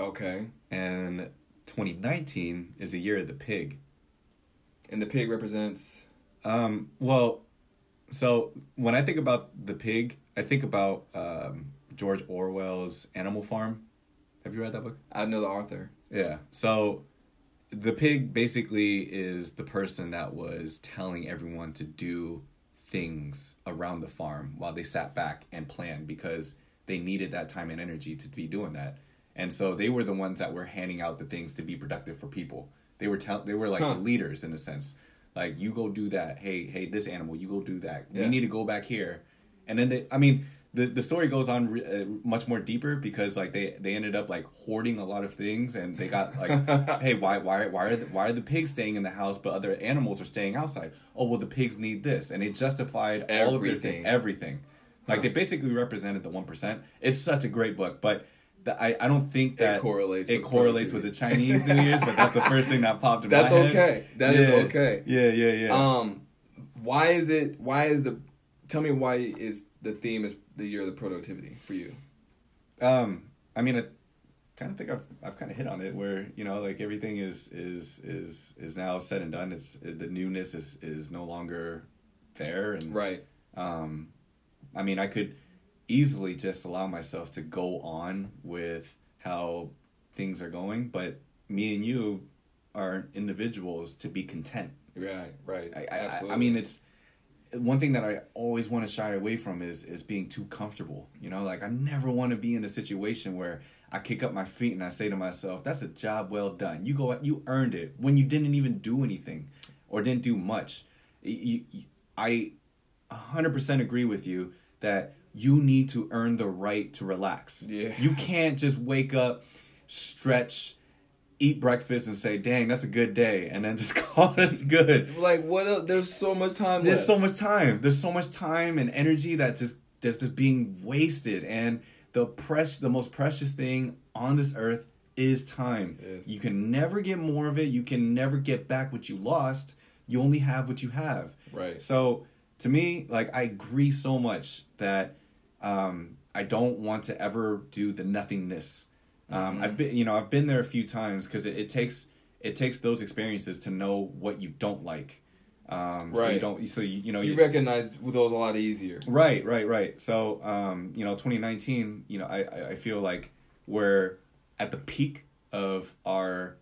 Okay. and 2019 is the year of the pig. And the pig represents. Um, well, so when I think about the pig, I think about um, George Orwell's Animal Farm. Have you read that book? I know the author. Yeah. So the pig basically is the person that was telling everyone to do things around the farm while they sat back and planned because they needed that time and energy to be doing that. And so they were the ones that were handing out the things to be productive for people. They were tell they were like Huh. the leaders in a sense. Like you go do that. Hey, hey, this animal, you go do that. Yeah. We need to go back here. And then they I mean the, the story goes on re- uh, much more deeper because like they, they ended up like hoarding a lot of things and they got like [LAUGHS] hey why why why are the, why are the pigs staying in the house but other animals are staying outside oh well the pigs need this and it justified all of their Everything. thing, everything like Huh. they basically represented the one percent it's such a great book but the, I, I don't think that correlates it with correlates with the. Chinese New Year's but that's the first thing that popped in That's my head That's okay. That is yeah. okay. yeah yeah yeah Um, why is it? Why is the? Tell me why is the theme is the year of the productivity for you? Um, I mean, I kind of think I've I've kind of hit on it where you know like everything is is is is now said and done. It's the newness is is no longer there, and Right. um, I mean, I could easily just allow myself to go on with how things are going, but me and you are individuals to be content. Right. Right. I, I, Absolutely. I mean, it's one thing that I always want to shy away from is is being too comfortable. You know, like I never want to be in a situation where I kick up my feet and I say to myself, "That's a job well done. You go, you earned it when you didn't even do anything or didn't do much." You, you, I 100% agree with you that you need to earn the right to relax. Yeah. You can't just wake up, stretch, eat breakfast and say, "Dang, that's a good day," and then just [LAUGHS] call it good. like what? Else? There's so much time. There's left. so much time. There's so much time and energy that just that's just being wasted. And the press, the most precious thing on this earth is time. Is. You can never get more of it. You can never get back what you lost. You only have what you have. Right. So to me, like I agree so much that um, I don't want to ever do the nothingness. Um, Mm-hmm. I've been, you know, I've been there a few times because it, it takes it takes those experiences to know what you don't like. Um, So you don't. So you, you know You recognize those a lot easier. Right, right, right. So, um, you know, 2019, you know, I, I- feel like we're at the peak of our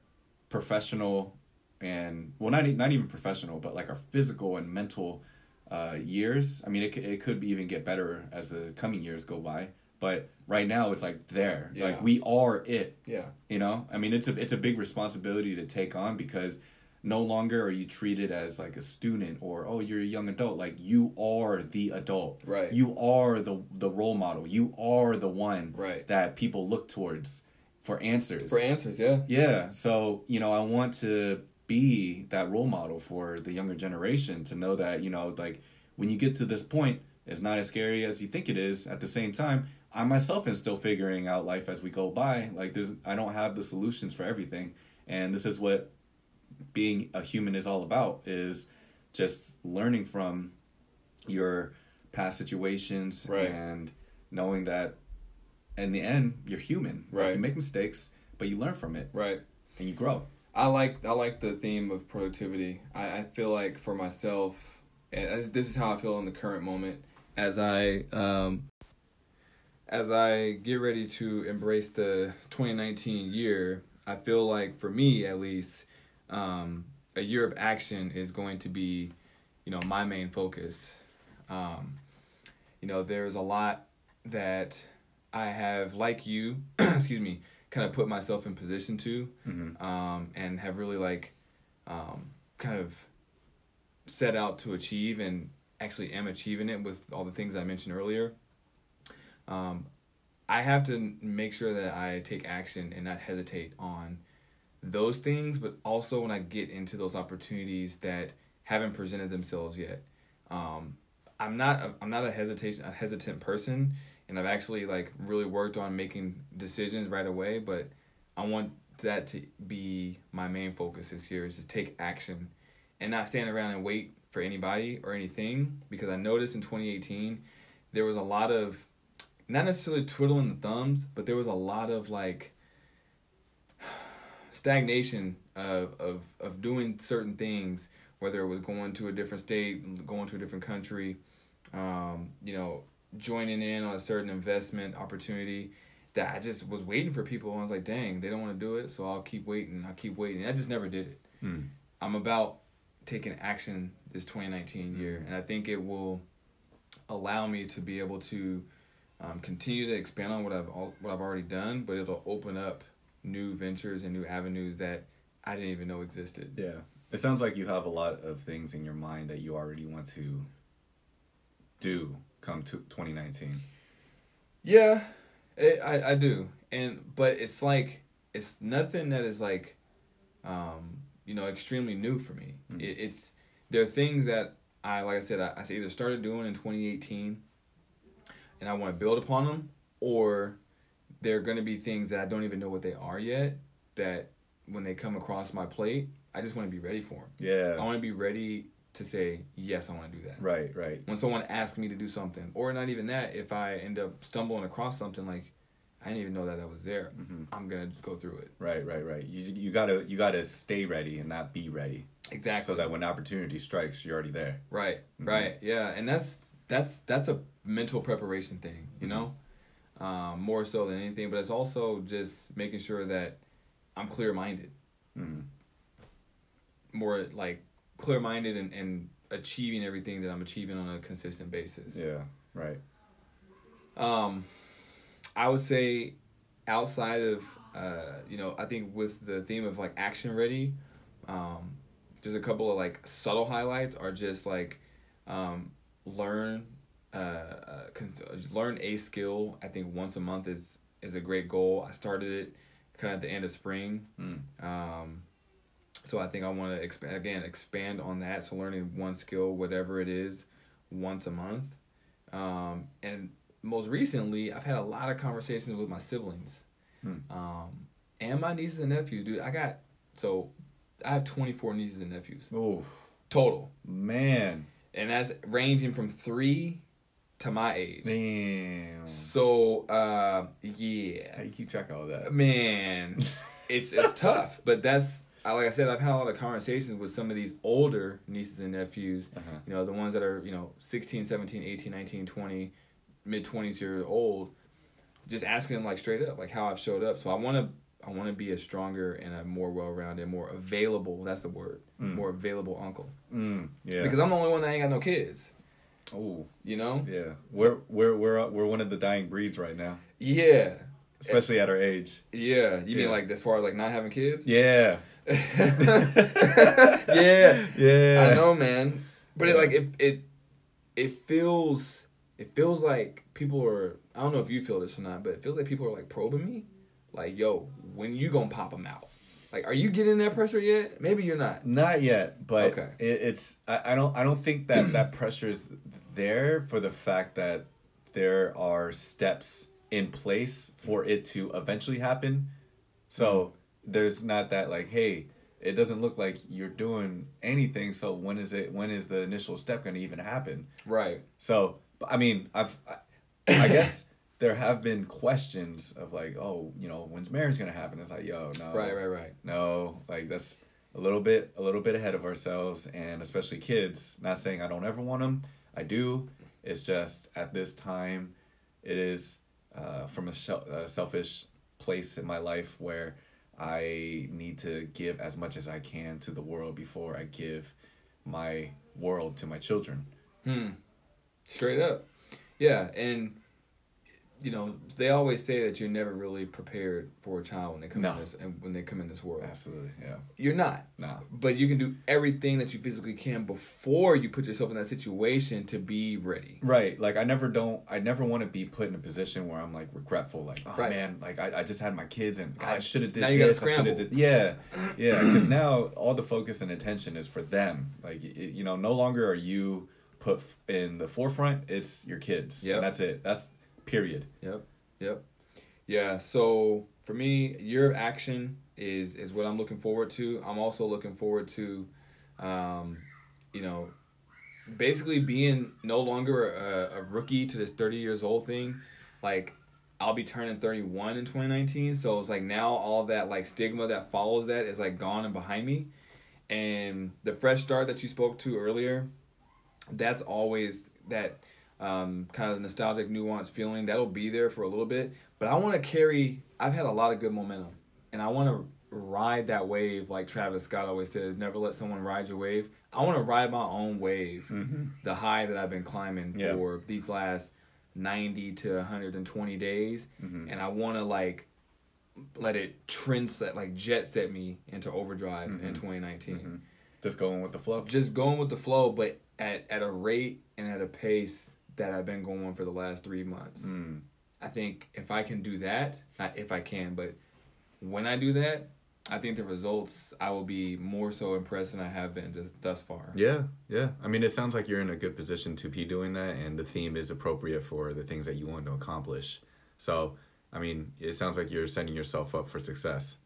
professional and, well, not, not even professional, but like our physical and mental uh, years. I mean, it, it could even get better as the coming years go by. But right now, it's like there. Yeah. Like, we are it. Yeah. You know, I mean, it's a it's a big responsibility to take on because no longer are you treated as like a student or oh you're a young adult. Like you are the adult. Right. You are the the role model. You are the one Right. that people look towards for answers. For answers, yeah. yeah. So you know, I want to be that role model for the younger generation to know that you know like when you get to this point it's not as scary as you think it is at the same time i myself am still figuring out life as we go by like there's i don't have the solutions for everything and this is what being a human is all about is just learning from your past situations Right. and knowing that in the end you're human Like, Right. you make mistakes but you learn from it Right. and you grow I like I like the theme of productivity. I, I feel like for myself, and as, this is how I feel in the current moment, as I um, as I get ready to embrace the 2019 year. I feel like for me at least, um, a year of action is going to be, you know, my main focus. Um, you know, there's a lot that I have, like you, [CLEARS THROAT] excuse me, kind of put myself in position to mm-hmm. um, and have really like um, kind of set out to achieve and actually am achieving it with all the things I mentioned earlier. Um, I have to make sure that I take action and not hesitate on those things, but also when I get into those opportunities that haven't presented themselves yet. Um, I'm not a, I'm not a hesitation a hesitant person, and I've actually like really worked on making decisions right away. But I want that to be my main focus this year is to take action, and not stand around and wait for anybody or anything. Because I noticed in 2018 there was a lot of not necessarily twiddling the thumbs, but there was a lot of like [SIGHS] stagnation of, of of doing certain things, whether it was going to a different state, going to a different country, um, you know, joining in on a certain investment opportunity. That I just was waiting for people, and I was like, "Dang, they don't want to do it, so I'll keep waiting. I'll keep waiting." I just never did it. Hmm. I'm about taking action this 2019 year, and I think it will allow me to be able to um, continue to expand on what I've al- what I've already done, but it'll open up new ventures and new avenues that I didn't even know existed. Yeah. It sounds like you have a lot of things in your mind that you already want to do come to 2019. Yeah, it, I I do, and but it's like it's nothing that is like, um, you know, extremely new for me. Mm. It, it's there are things that I like I said I, I either started doing in 2018, and I want to build upon them, or they're going to be things that I don't even know what they are yet. That when they come across my plate, I just want to be ready for them. Yeah. I want to be ready to say yes, I want to do that Right, right. when someone asks me to do something, or not even that, if I end up stumbling across something like I didn't even know that that was there, Mm-hmm. I'm gonna go through it. Right, right, right. You you gotta you gotta stay ready and not be ready, Exactly. so that when opportunity strikes, you're already there. right, Mhm. right, yeah, and that's that's that's a mental preparation thing, you know, um, more so than anything. But it's also just making sure that I'm clear minded, Mm. more like clear minded and, and achieving everything that I'm achieving on a consistent basis. Yeah, right. Um, I would say outside of uh, you know, I think with the theme of like action ready, um, just a couple of like subtle highlights are just like um, learn uh, uh learn a skill. I think once a month is is a great goal. I started it kind of at the end of spring. Mm. Um, so I think I want to expand again, expand on that. So learning one skill, whatever it is, once a month. Um, and most recently, I've had a lot of conversations with my siblings, Hmm. um, and my nieces and nephews. Dude, I got so I have twenty four nieces and nephews Oh total, man, and that's ranging from three to my age. damn. So uh, yeah. How you keep track of all that? man [LAUGHS] it's it's tough but that's I- like i said i've had a lot of conversations with some of these older nieces and nephews Uh-huh. you know the ones that are you know 16 17 18 19 20 mid 20s year old just asking them like straight up like how i've showed up so i want to i want to be a stronger and a more well-rounded more available that's the word Mm. more available uncle Mm, yeah. because i'm the only one that ain't got no kids oh you know yeah, we're we're we're uh, we're one of the dying breeds right now, yeah especially at our age. yeah you mean like as far as like not having kids Yeah. [LAUGHS] yeah Yeah. I know, man. But it like it it it feels it feels like people are. I don't know if you feel this or not, but it feels like people are like probing me. Like, yo, when you gonna pop them out? Like, are you getting that pressure yet? Maybe you're not. Not yet, but Okay. it, it's I, I don't I don't think that that [CLEARS THROAT] pressure is there for the fact that there are steps in place for it to eventually happen. So mm-hmm. there's not that like, hey, it doesn't look like you're doing anything. So when is it? When is the initial step going to even happen? Right. So but, I mean, I've I, I guess [LAUGHS] there have been questions of like, oh, you know, when's marriage going to happen? It's like, yo, no, Right. Right. Right. no, like that's a little bit a little bit ahead of ourselves and especially kids. Not saying I don't ever want them. I do. It's just at this time it is uh, from a, shel- a selfish place in my life where I need to give as much as I can to the world before I give my world to my children. Hmm. Straight up. Yeah, and you know they always say that you're never really prepared for a child when they come No. in this and when they come in this world. Absolutely, yeah. You're not. No. But you can do everything that you physically can before you put yourself in that situation to be ready. Right. Like I never don't I never want to be put in a position where I'm like regretful. Like, oh Right. man, like I, I just had my kids and God, I should have did now you gotta this. I should have scramble. did yeah, yeah. Because now all the focus and attention is for them. Like it, you know, no longer are you put in the forefront. It's your kids. Yeah. That's it. That's period. Yep. Yep. Yeah. So for me, year of action is is what I'm looking forward to. I'm also looking forward to, um, you know, basically being no longer a, a rookie to this 30 years old thing. Like I'll be turning 31 in 2019. So it's like now all that like stigma that follows that is like gone and behind me. And the fresh start that you spoke to earlier, that's always that um, kind of nostalgic, nuanced feeling that'll be there for a little bit. But I want to carry. I've had a lot of good momentum, and I want to ride that wave like Travis Scott always says. Never let someone ride your wave. I want to ride my own wave, Mm-hmm. the high that I've been climbing Yeah. for these last ninety to one hundred and twenty days, Mhm. and I want to like let it trend set like jet set me into overdrive in Mhm. 2019 Mhm. Just going with the flow. just going with the flow, but at, at a rate and at a pace that I've been going on for the last three months. Mm. I think if I can do that, not if I can, but when I do that, I think the results I will be more so impressed than I have been just thus far. Yeah, yeah. I mean, it sounds like you're in a good position to be doing that, and the theme is appropriate for the things that you want to accomplish. So, I mean, it sounds like you're setting yourself up for success.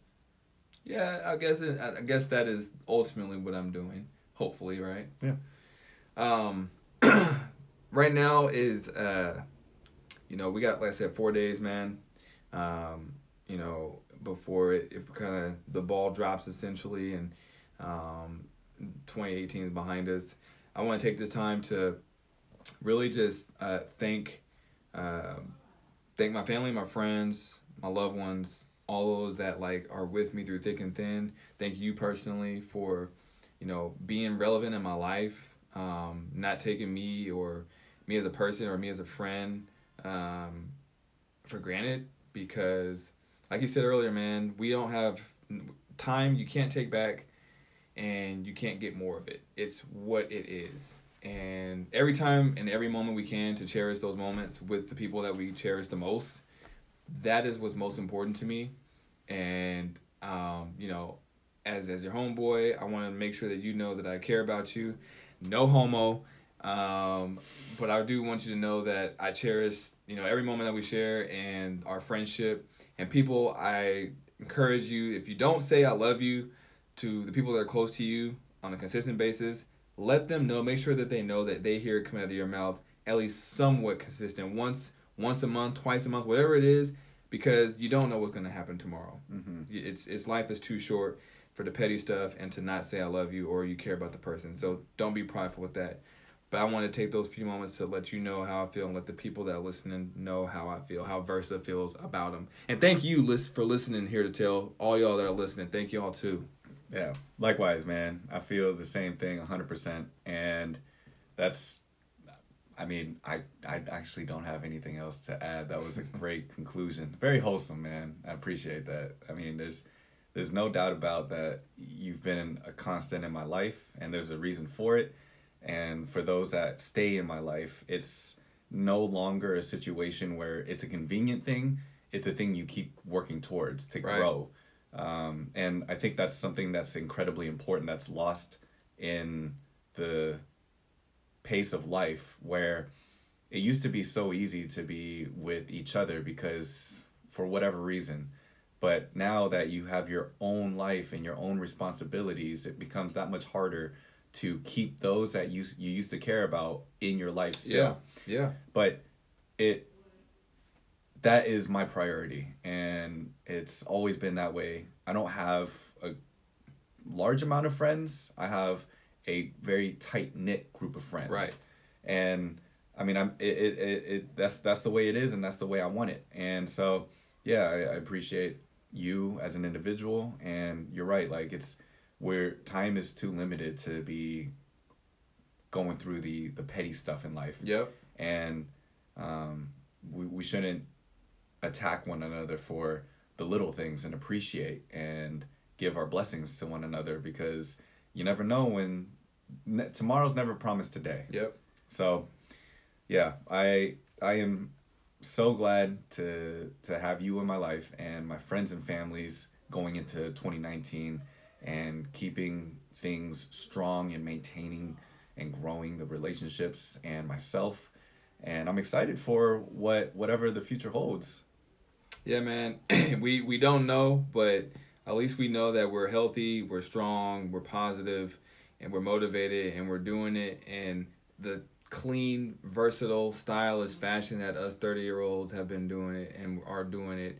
Yeah, I guess it, I guess that is ultimately what I'm doing. Hopefully, right? Yeah. Um, [CLEARS THROAT] right now is uh, you know, we got like I said, four days, man. Um, you know, before it, it kind of the ball drops essentially, and um, 2018 is behind us. I want to take this time to really just uh, thank um thank my family, my friends, my loved ones, all those that like are with me through thick and thin. Thank you personally for, you know, being relevant in my life, um, not taking me or me as a person or me as a friend um, for granted because, like you said earlier, man, we don't have time you can't take back and you can't get more of it. It's what it is. And every time and every moment we can to cherish those moments with the people that we cherish the most, that is what's most important to me. And um, you know, as as your homeboy, I want to make sure that you know that I care about you. No homo. Um, but I do want you to know that I cherish, you know, every moment that we share and our friendship. And people, I encourage you, if you don't say I love you to the people that are close to you on a consistent basis, let them know. Make sure that they know that they hear it coming out of your mouth at least somewhat consistent, once once a month, twice a month, whatever it is, because you don't know what's going to happen tomorrow. Mhm. It's it's life is too short for the petty stuff and to not say I love you or you care about the person. So don't be prideful with that. But I want to take those few moments to let you know how I feel and let the people that are listening know how I feel, how Versa feels about them. And thank you lis- for listening here to tell all y'all that are listening. Thank y'all too. Yeah, likewise, man. I feel the same thing 100%. And that's, I mean, I, I actually don't have anything else to add. That was a great conclusion. Very wholesome, man. I appreciate that. I mean, there's, there's no doubt about that you've been a constant in my life, and there's a reason for it. And for those that stay in my life, it's no longer a situation where it's a convenient thing. It's a thing you keep working towards to Right. grow. Um, and I think that's something that's incredibly important that's lost in the pace of life where it used to be so easy to be with each other because for whatever reason but now that you have your own life and your own responsibilities it becomes that much harder to keep those that you you used to care about in your life still Yeah. Yeah. but it that is my priority and it's always been that way i don't have a large amount of friends i have a very tight knit group of friends Right. and i mean i'm it, it, it, it that's that's the way it is and that's the way i want it and so yeah I, I appreciate you as an individual and you're right like it's where time is too limited to be going through the the petty stuff in life Yep. and um, we, we shouldn't attack one another for the little things and appreciate and give our blessings to one another because you never know when ne- tomorrow's never promised today Yep. so yeah i i am so glad to to have you in my life and my friends and families going into 2019 and keeping things strong and maintaining and growing the relationships and myself and i'm excited for what whatever the future holds Yeah, man. [CLEARS THROAT] we we don't know, but at least we know that we're healthy, we're strong, we're positive, and we're motivated, and we're doing it. And the clean, versatile, stylish fashion that us 30 year olds have been doing it and are doing it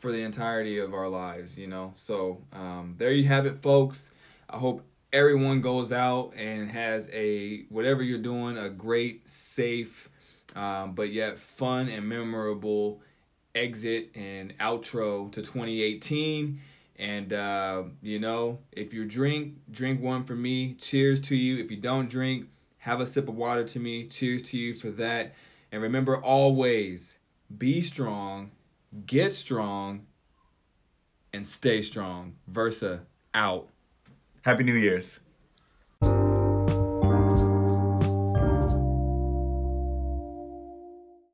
for the entirety of our lives, you know? So um, there you have it, folks. I hope everyone goes out and has a, whatever you're doing, a great, safe, um, but yet fun and memorable exit and outro to 2018. And uh, you know, if you drink, drink one for me. Cheers to you. If you don't drink, have a sip of water to me. Cheers to you for that. And remember always be strong, get strong, and stay strong. Versa out. Happy New Year's.